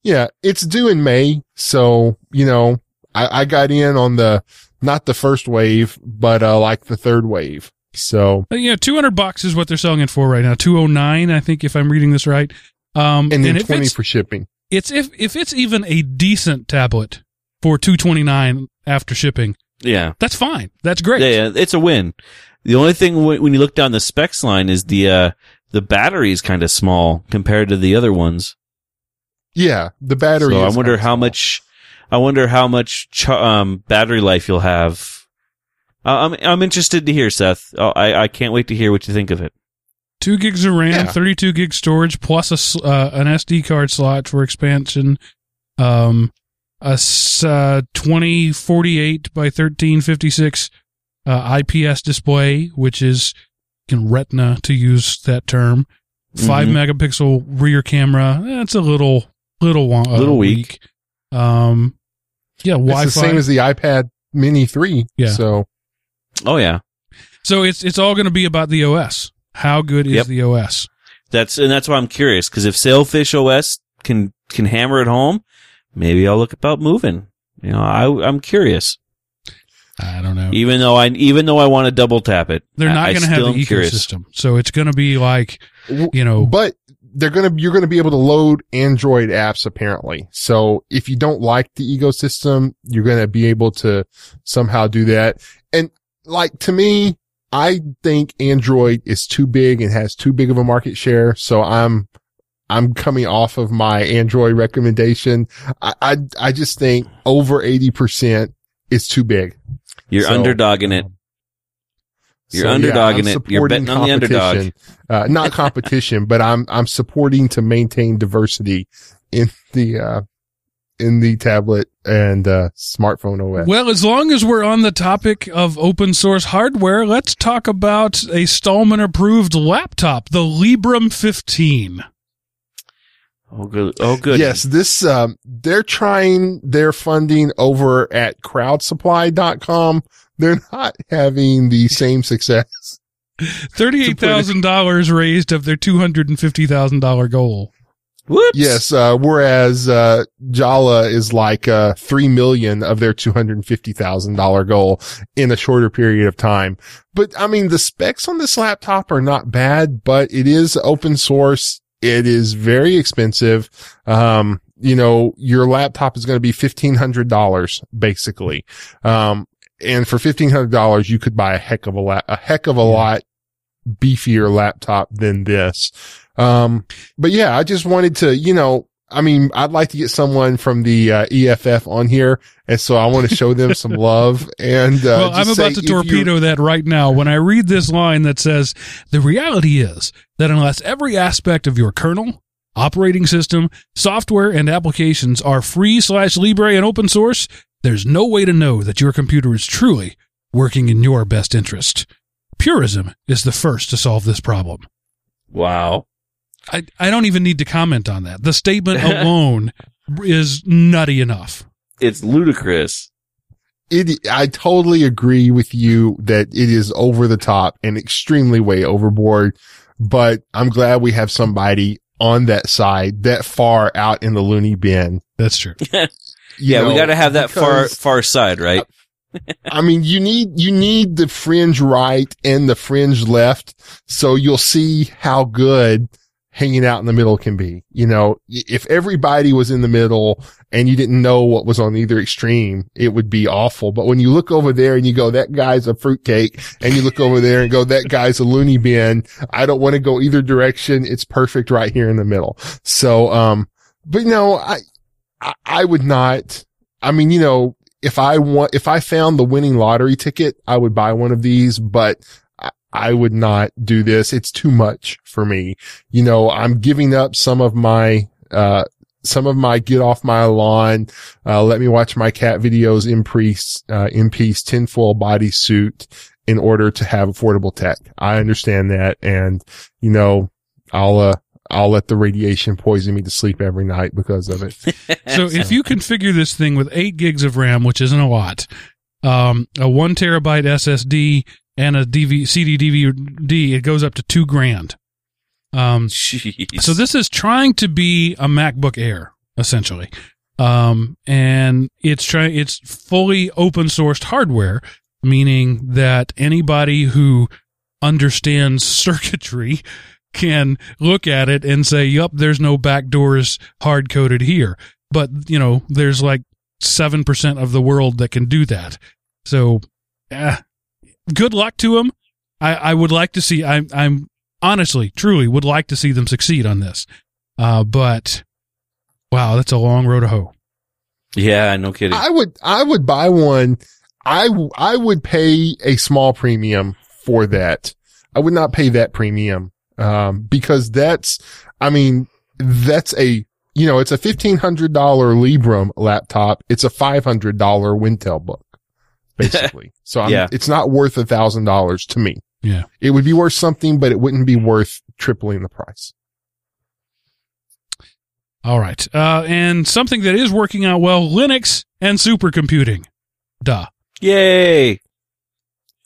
yeah, it's due in May. So, you know, I, I got in on the, not the first wave, but, uh, like the third wave. So, Uh, Yeah, two hundred bucks is what they're selling it for right now. Two oh nine, I think, if I'm reading this right. Um, and then if 20 for shipping. it's if if it's even a decent tablet for two twenty nine after shipping, Yeah. that's fine. That's great. Yeah, yeah, it's a win. The only thing w- when you look down the specs line is the uh the battery is kind of small compared to the other ones. Yeah. The battery. so I wonder how small. much I wonder how much ch- um battery life you'll have. Uh, I'm I'm interested to hear, Seth. Oh, I I can't wait to hear what you think of it. Two gigs of RAM, Yeah. 32 gig storage, plus a, s- uh, an SD card slot for expansion. Um, a s- uh, 2048 by 1356 uh, IPS display, which is in Retina to use that term. 5 Mhm. megapixel rear camera. That's a little little uh, Little weak. Um, yeah, Wi-Fi. It's the same as the iPad Mini 3. Yeah. So, Oh yeah, so it's it's all going to be about the OS. How good is Yep. the OS? that's and that's why I'm curious because if Sailfish OS can can hammer it home, maybe I'll look about moving. You know, I I'm curious. I don't know. Even though I even though I want to double tap it, They're not going to have the am curious. ecosystem. So it's going to be like, you know, but they're going to, you're going to be able to load Android apps apparently. So if you don't like the ecosystem, you're going to be able to somehow do that. And like to me, I think Android is too big and has too big of a market share. So I'm, I'm coming off of my Android recommendation. I, I, I just think over 80% is too big. You're So, underdogging it. You're so, yeah, underdogging I'm it. You're supporting betting on the underdog. competition. Uh, not competition, but I'm, I'm supporting to maintain diversity in the, uh, in the tablet and, uh, smartphone OS. well, as long as we're on the topic of open source hardware, let's talk about a Stallman approved laptop, the Librem 15. Oh good. Oh good. Yes, this, um, they're trying their funding over at crowdsupply.com. They're not having the same success. $38,000 raised of their $250,000 goal. Whoops. Yes, uh, whereas, uh, Jolla is like, uh, 3 million of their $250,000 goal in a shorter period of time. But I mean, the specs on this laptop are not bad, but it is open source. It is very expensive. Um, you know, your laptop is going to be $1,500 basically. Um, and for $1,500, you could buy a heck of a la- a heck of a lot beefier laptop than this. Um, but yeah, I just wanted to, you know, I mean, I'd like to get someone from the uh, EFF on here, and so I want to show them some love. And uh, well, I'm about to torpedo that right now when I read this line that says, The reality is that unless every aspect of your kernel, operating system, software, and applications are free slash Libre and open source, there's no way to know that your computer is truly working in your best interest. Purism is the first to solve this problem. Wow. I, I don't even need to comment on that. The statement alone is nutty enough. It's ludicrous. it, I totally agree with you that it is over the top and extremely way overboard, but I'm glad we have somebody on that side that far out in the loony bin. That's true. Yeah, we got to have that far far side, right? I mean, you need, you need the fringe right and the fringe left. So you'll see how good hanging out in the middle can be. You know, if everybody was in the middle and you didn't know what was on either extreme, it would be awful. But when you look over there and you go, that guy's a fruitcake and you look over there and go, that guy's a loony bin. I don't want to go either direction. It's perfect right here in the middle. So, um, but no, I, I, I would not, I mean, you know, if I want, if I found the winning lottery ticket, I would buy one of these, but I, I would not do this. It's too much for me. You know, I'm giving up some of my, uh, some of my get off my lawn, uh, let me watch my cat videos in peace, uh, in peace, tinfoil bodysuit in order to have affordable tech. I understand that. And, you know, I'll, uh, I'll let the radiation poison me to sleep every night because of it. So if you configure this thing with eight gigs of RAM, which isn't a lot, um, a one terabyte SSD and a DV, CD DVD, it goes up to two grand. Um, Jeez. so this is trying to be a MacBook Air, essentially. Um, and it's trying, it's fully open sourced hardware, meaning that anybody who understands circuitry can look at it and say, yup, there's no backdoors hard coded here. But, you know, there's like 7% of the world that can do that. So, eh, good luck to them. I, I would like to see, I'm, I'm honestly, truly would like to see them succeed on this. Uh, but wow, that's a long road to hoe. yeah, no kidding. I would, I would buy one. I, I would pay a small premium for that. I would not pay that premium, um, because that's, I mean, that's a, you know, it's a $1,500 Librem laptop. It's a $500 Wintel book, basically. so I'm, Yeah. it's not worth a thousand dollars to me. Yeah. It would be worth something, but it wouldn't be worth tripling the price. All right. Uh, and something that is working out well, Linux and supercomputing. Duh. Yay!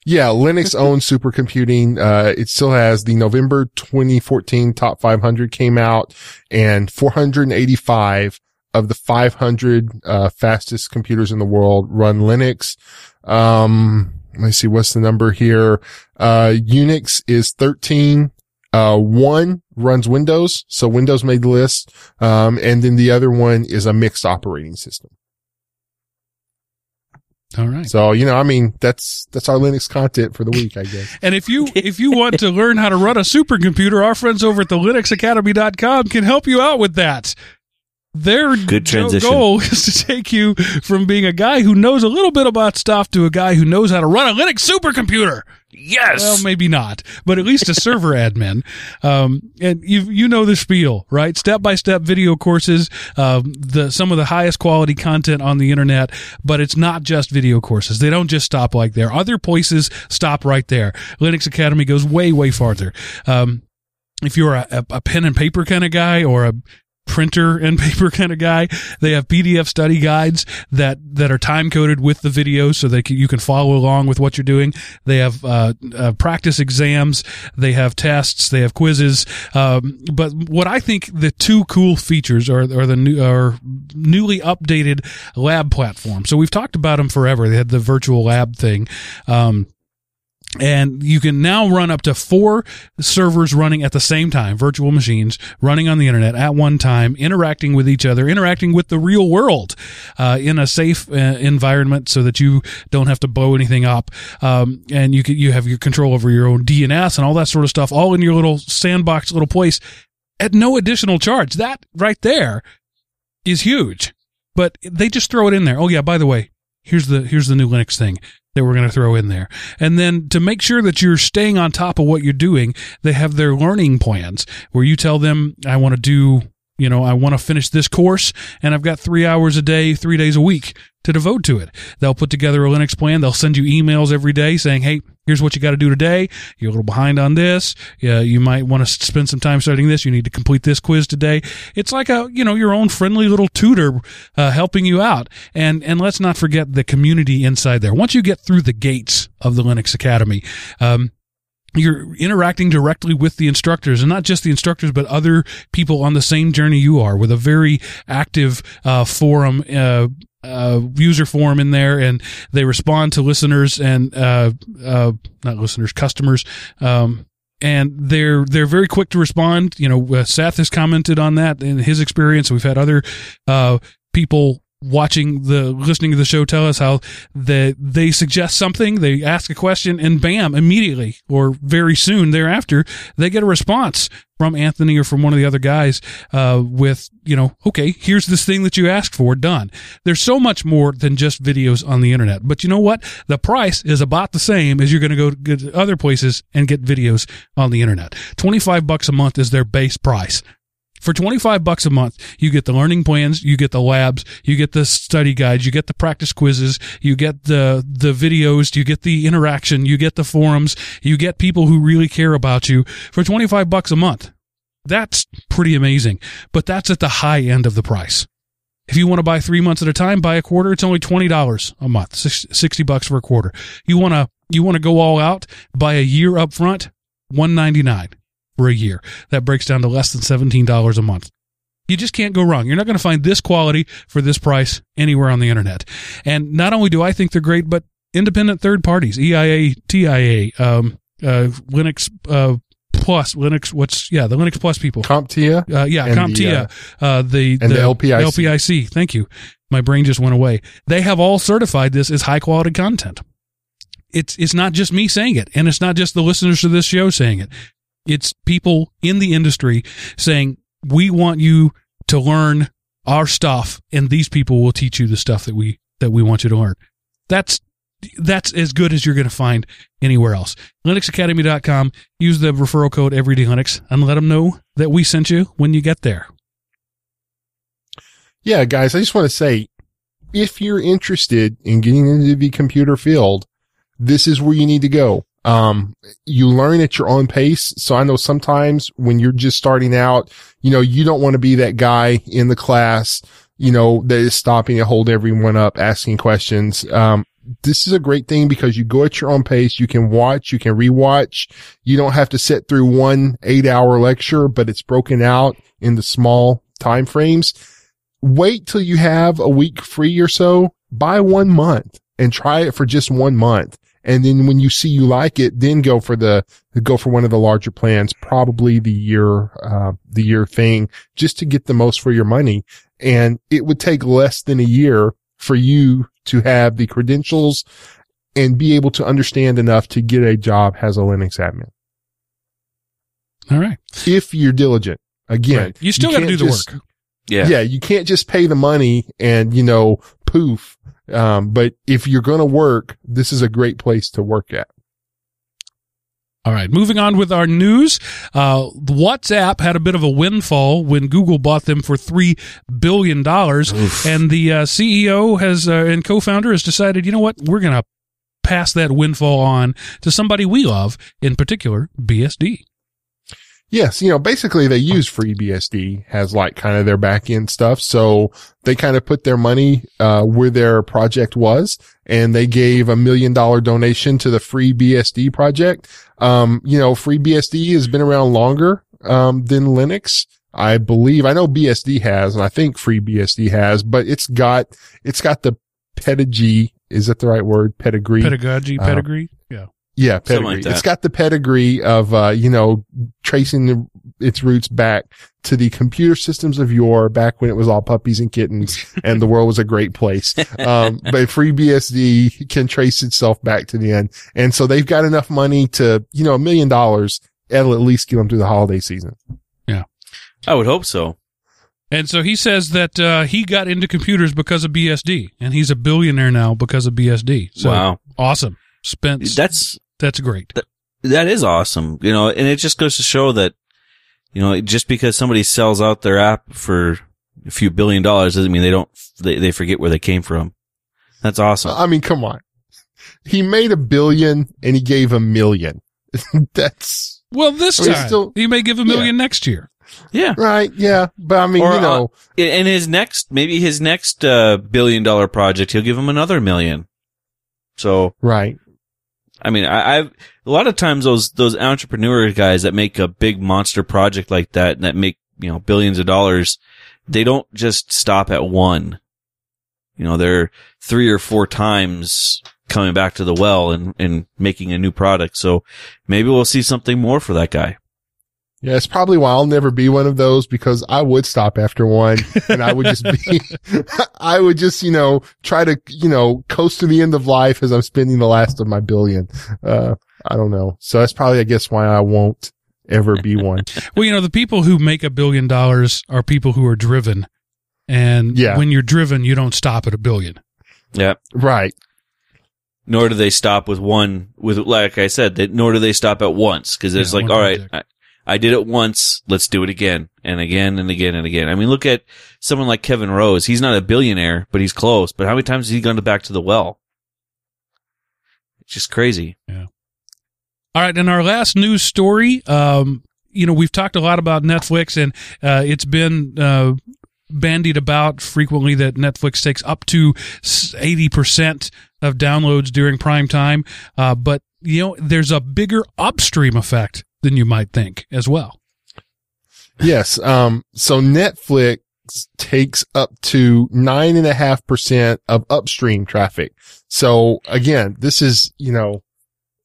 Yeah, Linux owns supercomputing. Uh, it still has the November 2014 top 500 came out and 485 of the 500, uh, fastest computers in the world run Linux. Um, let me see. What's the number here? Uh, Unix is 13. Uh, one runs Windows. So Windows made the list. Um, and then the other one is a mixed operating system. All right. So, you know, I mean, that's, that's our Linux content for the week, I guess. And if you if you want to learn how to run a supercomputer, our friends over at the linuxacademy.com can help you out with that. Their Good go- transition. goal is to take you from being a guy who knows a little bit about stuff to a guy who knows how to run a Linux supercomputer. Yes. Well, maybe not, but at least a server admin. Um, and you you know the spiel, right? Step by step video courses, um, the some of the highest quality content on the internet. But it's not just video courses. They don't just stop like there. Other places stop right there. Linux Academy goes way way farther. Um, if you're a, a pen and paper kind of guy or a printer and paper kind of guy. They have PDF study guides that that are time coded with the videos, so that you can follow along with what you're doing. They have uh, uh, practice exams, they have tests, they have quizzes. Um, but what I think the two cool features are are the new are newly updated lab platform. So we've talked about them forever. They had the virtual lab thing. Um, and you can now run up to four servers running at the same time, virtual machines running on the internet at one time, interacting with each other, interacting with the real world uh, in a safe uh, environment, so that you don't have to blow anything up, um, and you can, you have your control over your own DNS and all that sort of stuff, all in your little sandbox, little place, at no additional charge. That right there is huge, but they just throw it in there. Oh yeah, by the way, here's the here's the new Linux thing that we're going to throw in there. And then to make sure that you're staying on top of what you're doing, they have their learning plans where you tell them, I want to do, you know, I want to finish this course and I've got three hours a day, three days a week to devote to it. They'll put together a Linux plan. They'll send you emails every day saying, Hey, here's what you got to do today. You're a little behind on this. Yeah, you might want to spend some time studying this. You need to complete this quiz today. It's like a, you know, your own friendly little tutor, uh, helping you out. And, and let's not forget the community inside there. Once you get through the gates of the Linux Academy, um, you're interacting directly with the instructors and not just the instructors but other people on the same journey you are with a very active uh, forum uh, uh, user forum in there and they respond to listeners and uh, uh, not listeners customers um, and they're they're very quick to respond. You know uh, Seth has commented on that in his experience. We've had other uh, people watching the listening to the show tell us how that they suggest something they ask a question and bam immediately or very soon thereafter they get a response from anthony or from one of the other guys uh, with you know okay here's this thing that you asked for done. There's so much more than just videos on the internet but you know what? The price is about the same as you're going to go to other places and get videos on the internet. 25 bucks a month is their base price for 25 bucks a month, you get the learning plans, you get the labs, you get the study guides, you get the practice quizzes, you get the, the videos, you get the interaction, you get the forums, you get people who really care about you for 25 bucks a month. That's pretty amazing, but that's at the high end of the price. If you want to buy three months at a time, buy a quarter. It's only twenty dollars a month, sixty bucks for a quarter. You want to you want to go all out, buy a year up front, one ninety nine for a year. That breaks down to less than $17 a month. You just can't go wrong. You're not going to find this quality for this price anywhere on the internet. And not only do I think they're great, but independent third parties, EIA, TIA, um, uh, Linux, uh, Plus, Linux, what's, yeah, the Linux Plus people. CompTIA? Uh, yeah, And CompTIA, the, uh, the, and the LPIC. LPIC. Thank you. My brain just went away. They have all certified this as high quality content. It's, it's not just me saying it, and it's not just the listeners to this show saying it. It's people in the industry saying, we want you to learn our stuff and these people will teach you the stuff that we, that we want you to learn. That's, that's as good as you're going to find anywhere else. LinuxAcademy.com. Use the referral code EverydayLinux and let them know that we sent you when you get there. Yeah, guys, I just want to say, if you're interested in getting into the computer field, this is where you need to go. Um, you learn at your own pace. So I know sometimes when you're just starting out, you know, you don't want to be that guy in the class, you know, that is stopping and hold everyone up, asking questions. Um, this is a great thing because you go at your own pace. You can watch, you can rewatch. You don't have to sit through one eight hour lecture, but it's broken out into small time frames. Wait till you have a week free or so. Buy one month and try it for just one month. And then when you see you like it, then go for the, go for one of the larger plans, probably the year, uh, the year thing just to get the most for your money. And it would take less than a year for you to have the credentials and be able to understand enough to get a job as a Linux admin. All right. If you're diligent. Again, Right. You still got to do the just- work. Yeah. yeah, you can't just pay the money and, you know, poof. Um, but if you're going to work, this is a great place to work at. All right, moving on with our news. Uh, WhatsApp had a bit of a windfall when Google bought them for three billion dollars, and the uh, CEO has uh, and co-founder has decided, you know what, we're going to pass that windfall on to somebody we love, in particular BSD. Yes, you know, basically they use FreeBSD as like kind of their back end stuff. So they kind of put their money, uh, where their project was and they gave a million dollar donation to the FreeBSD project. Um, you know, FreeBSD has been around longer, um, than Linux. I believe, I know BSD has and I think FreeBSD has, but it's got, it's got the pedigree. Is that the right word? Pedigree. Pedagogy, Uh, pedigree, yeah. Yeah, pedigree. like. It's got the pedigree of, uh, you know, tracing the, its roots back to the computer systems of yore, back when it was all puppies and kittens and the world was a great place. Um, but FreeBSD can trace itself back to the end. And so they've got enough money to, you know, a million dollars. It'll at least get them through the holiday season. Yeah. I would hope so. And so he says that uh, he got into computers because of BSD, and he's a billionaire now because of BSD. So wow. awesome, Spence. That's that's great. that is awesome. You know, and it just goes to show that you know, just because somebody sells out their app for a few billion dollars doesn't mean they don't they, they forget where they came from. That's awesome. I mean, come on. He made a billion and he gave a million. That's Well, this I mean, time still- he may give a million next year. yeah. right. Yeah. But I mean, Or, you know, in his next, maybe his next uh, billion dollar project, he'll give him another million. So, right. I mean, I, I've a lot of times those those entrepreneur guys that make a big monster project like that and that make you know billions of dollars, they don't just stop at one. You know, they're three or four times coming back to the well and and making a new product. So maybe we'll see something more for that guy. Yeah. It's probably why I'll never be one of those because I would stop after one and I would just be, I would just, you know, try to, you know, coast to the end of life as I'm spending the last of my billion. Uh, I don't know. So that's probably, I guess, why I won't ever be one. Well, you know, the people who make a billion dollars are people who are driven. And Yeah. when you're driven, you don't stop at a billion. Yeah. right. nor do they stop with one with like I said, they, nor do they stop at once because it's Yeah, like, all right. I, I did it once, let's do it again and again and again and again. I mean, look at someone like Kevin Rose. He's not a billionaire, but he's close. But how many times has he gone to back to the well? It's just crazy. Yeah. All right, and our last news story, um, you know, we've talked a lot about Netflix, and uh, it's been uh, bandied about frequently that Netflix takes up to eighty percent of downloads during prime time. Uh, but you know, there's a bigger upstream effect than you might think as well. Yes. Um, so Netflix takes up to nine and a half percent of upstream traffic. So again, this is, you know,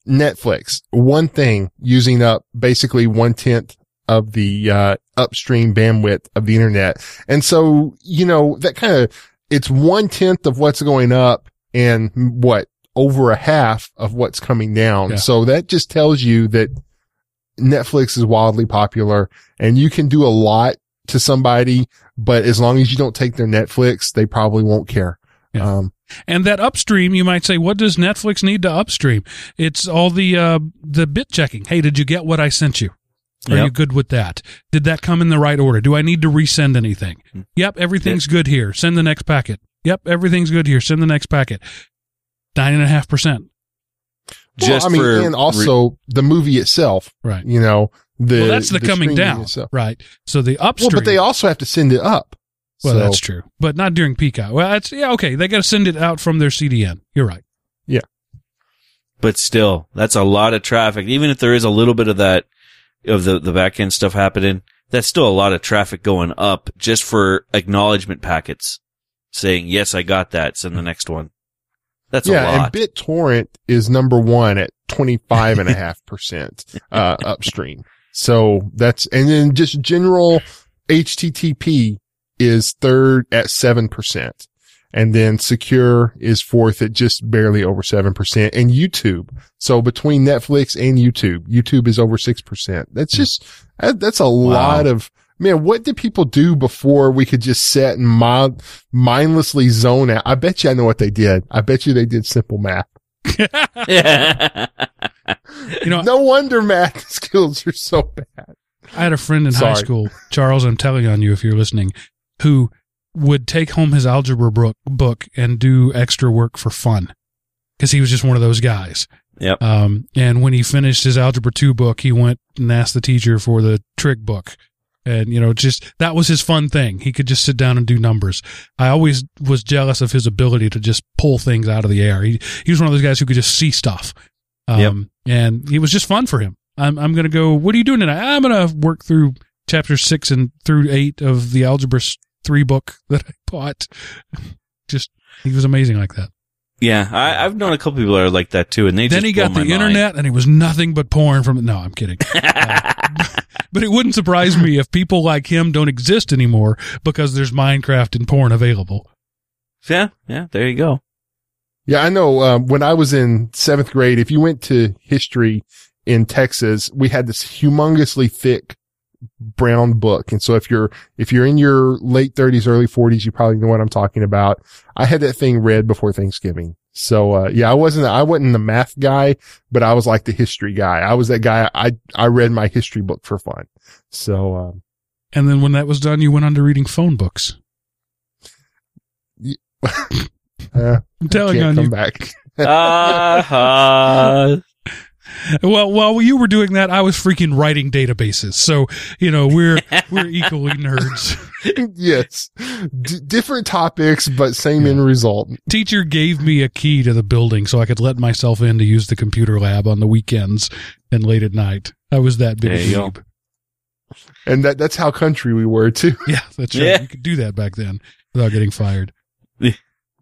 Netflix, one thing using up basically one tenth of the, uh, upstream bandwidth of the internet. And so, you know, that kind of, it's one tenth of what's going up and what over a half of what's coming down. Yeah. So that just tells you that Netflix is wildly popular and you can do a lot to somebody, but as long as you don't take their Netflix, they probably won't care. Yeah. Um, And that upstream, you might say, what does Netflix need to upstream? It's all the uh, the bit checking. Hey, did you get what I sent you? Are Yep. you good with that? Did that come in the right order? Do I need to resend anything? Hmm. Yep, everything's good here. Send the next packet. Yep, everything's good here. Send the next packet. Nine and a half percent. Well, I mean, for and also the movie itself, Right. you know, the, well, that's the, coming down. itself. Right. So the upstream, Well, but they also have to send it up. well, So- that's true. But not during peak hour. Well, that's yeah. Okay, they got to send it out from their CDN. You're right. Yeah, but still, that's a lot of traffic. Even if there is a little bit of that, of the, the back end stuff happening, that's still a lot of traffic going up just for acknowledgement packets saying, yes, I got that. Send the next one. That's a yeah, and BitTorrent is number one at twenty five and a half percent uh upstream. So that's and then just general HTTP is third at seven percent. And then secure is fourth at just barely over 7% and YouTube. So between Netflix and YouTube, YouTube is over 6%. That's just, that's a lot of, man, what did people do before we could just sit and mild, mindlessly zone out? I bet you I know what they did. I bet you they did simple math. You know, No wonder math skills are so bad. I had a friend in high school, Charles. I'm telling on you if you're listening, who would take home his algebra book, book and do extra work for fun because he was just one of those guys. Yep. Um, and when he finished his algebra two book, he went and asked the teacher for the trig book. And, you know, just that was his fun thing. He could just sit down and do numbers. I always was jealous of his ability to just pull things out of the air. He, he was one of those guys who could just see stuff. Um, and it was just fun for him. I'm, I'm going to go, what are you doing tonight? I'm going to work through chapter six and through eight of the algebra three book that I bought. Just, he was amazing like that. Yeah, I, I've known a couple people that are like that too, and they then just he got the my mind. internet and it was nothing but porn from it. No, I'm kidding. Uh, but it wouldn't surprise me if people like him don't exist anymore because there's Minecraft and porn available. yeah, yeah, there you go. Yeah, I know. Um, when I was in seventh grade, if you went to history in Texas, we had this humongously thick brown book. And so if you're, if you're in your late thirties, early forties, you probably know what I'm talking about. I had that thing read before Thanksgiving. So, uh, yeah, I wasn't, I wasn't the math guy, but I was like the history guy. I was that guy. I, I read my history book for fun. So, um, And then when that was done, you went on to reading phone books. uh, I'm telling can't on come you. back. Uh-huh. Well, while you were doing that, I was freaking writing databases. So you know we're we're equally nerds. yes. D- different topics, but same end result. Teacher gave me a key to the building so I could let myself in to use the computer lab on the weekends and late at night. I was that big There a you go. And that, that's how country we were too. Yeah, that's right. Yeah. You could do that back then without getting fired.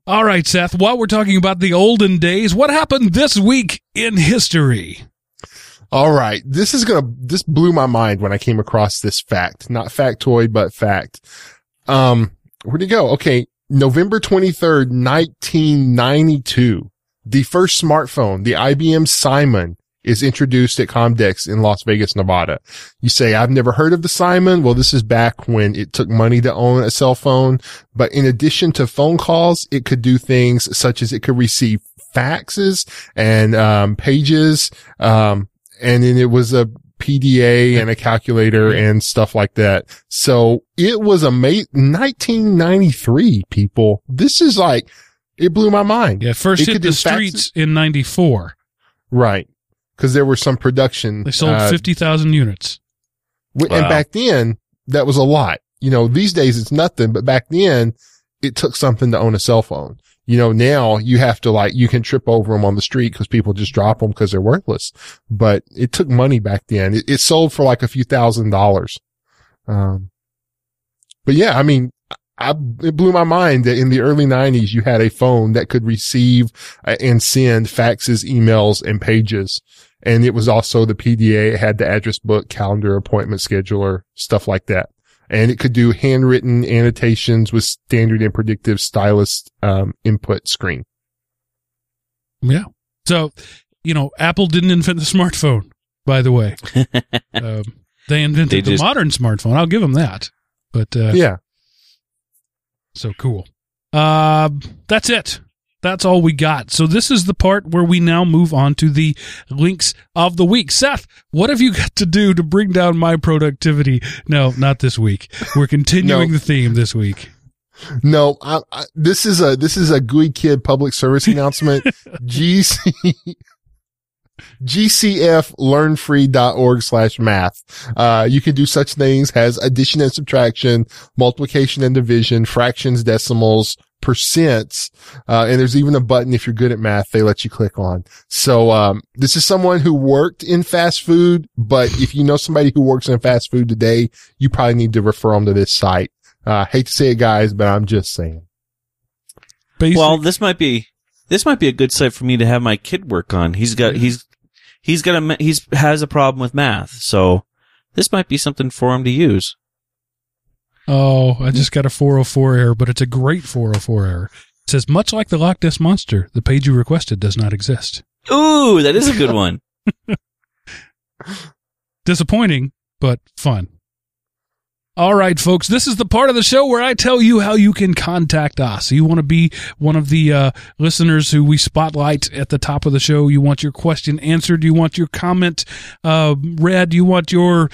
All right, Seth, while we're talking about the olden days, what happened this week in history? All right. This is going to, this blew my mind when I came across this fact, not factoid, but fact. Um, where'd it go? Okay. November 23rd, 1992. The first smartphone, the IBM Simon is introduced at Comdex in Las Vegas, Nevada. You say, I've never heard of the Simon. Well, this is back when it took money to own a cell phone. But in addition to phone calls, it could do things such as it could receive faxes and, um, pages, um, and then it was a PDA and a calculator and stuff like that. So it was a ma- 1993 people. This is like, it blew my mind. Yeah, first It hit the do faxes. streets in 94. Right. Cause there were some production. They sold uh, 50,000 units. W- And Wow. back then, that was a lot. You know, these days it's nothing, but back then it took something to own a cell phone. You know, now you have to like, you can trip over them on the street because people just drop them because they're worthless. But it took money back then. It, it sold for like a few thousand dollars. Um, but yeah, I mean, I, it blew my mind that in the early nineties, you had a phone that could receive uh, and send faxes, emails, and pages. And it was also the PDA. It had the address book, calendar, appointment scheduler, stuff like that. And it could do handwritten annotations with standard and predictive stylus, um, input screen. Yeah. So, you know, Apple didn't invent the smartphone, by the way. um, they invented They the modern smartphone. I'll give them that. But, uh, Yeah. So cool. Uh, that's it. That's all we got. So this is the part where we now move on to the links of the week. Seth, what have you got to do to bring down my productivity? No, not this week. We're continuing No. the theme this week. No, I, I, this is a, this is a GUI kid public service announcement. GC, gcflearnfree.org slash math. Uh, you can do such things as addition and subtraction, multiplication and division, fractions, decimals, percents. Uh, and there's even a button if you're good at math, they let you click on. So, um, this is someone who worked in fast food, but if you know somebody who works in fast food today, you probably need to refer them to this site. Uh, hate to say it guys, but I'm just saying. Basic, well, this might be this might be a good site for me to have my kid work on. He's got mm-hmm. he's he's got a he's has a problem with math, so this might be something for him to use. oh, I just got a 404 error, but it's a great 404 error. It says, much like the Loch Ness Monster, the page you requested does not exist. Ooh, that is a good one. Disappointing, but fun. All right, folks, this is the part of the show where I tell you how you can contact us. You want to be one of the uh, listeners who we spotlight at the top of the show. You want your question answered. You want your comment uh, read. You want your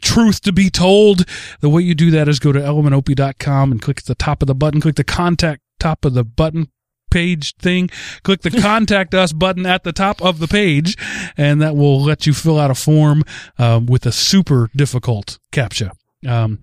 truth to be told. The way you do that is go to elementop.com and click at the top of the button, click the contact top of the button page thing, click the contact us button at the top of the page, and that will let you fill out a form um, with a super difficult captcha. Um,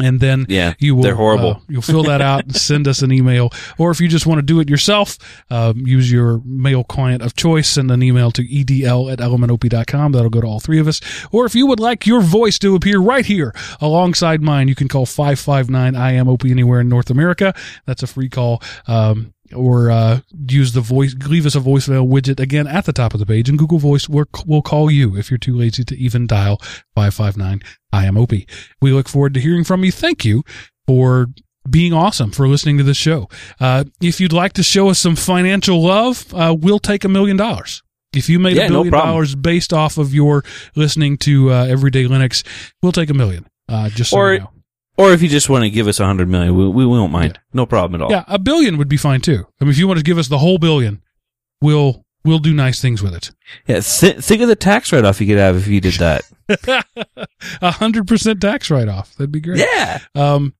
and then Yeah, you will they're horrible. uh, you'll fill that out and send us an email, or if you just want to do it yourself, um, use your mail client of choice. Send an email to edl at elementop.com. That'll go to all three of us. Or if you would like your voice to appear right here alongside mine, you can call five five nine I am OP anywhere in North America. That's a free call. Um, or uh, use the voice, leave us a voicemail widget again at the top of the page, and Google Voice will, will call you if you're too lazy to even dial 559 I am OP. We look forward to hearing from you. Thank you for being awesome for listening to this show. Uh, if you'd like to show us some financial love, uh, we'll take a million dollars. If you made a no billion problem. dollars based off of your listening to uh, Everyday Linux, we'll take a million. Uh, just so Or- you know. Or if you just want to give us a hundred million, we, we won't mind. No problem at all. Yeah, a billion would be fine too. I mean, if you want to give us the whole billion, we'll we'll do nice things with it. Yeah, th- think of the tax write off you could have if you did that. A hundred percent tax write off. That'd be great. yeah. Um,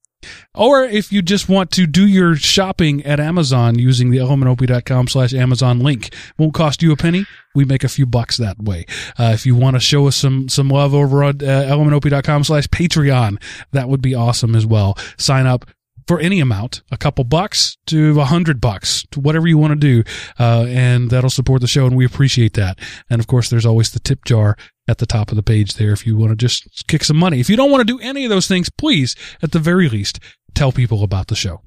or if you just want to do your shopping at Amazon using the elementop.com slash Amazon link, won't cost you a penny. We make a few bucks that way. Uh, if you want to show us some, some love over on uh, elementop.com slash Patreon, that would be awesome as well. Sign up for any amount, a couple bucks to a hundred bucks to whatever you want to do. Uh, and that'll support the show and we appreciate that. And of course, there's always the tip jar at the top of the page there if you want to just kick some money. If you don't want to do any of those things, please, at the very least, tell people about the show.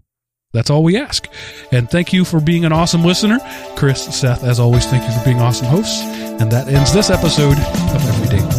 That's all we ask. And thank you for being an awesome listener. Chris, Seth, as always, thank you for being awesome hosts. And that ends this episode of Everyday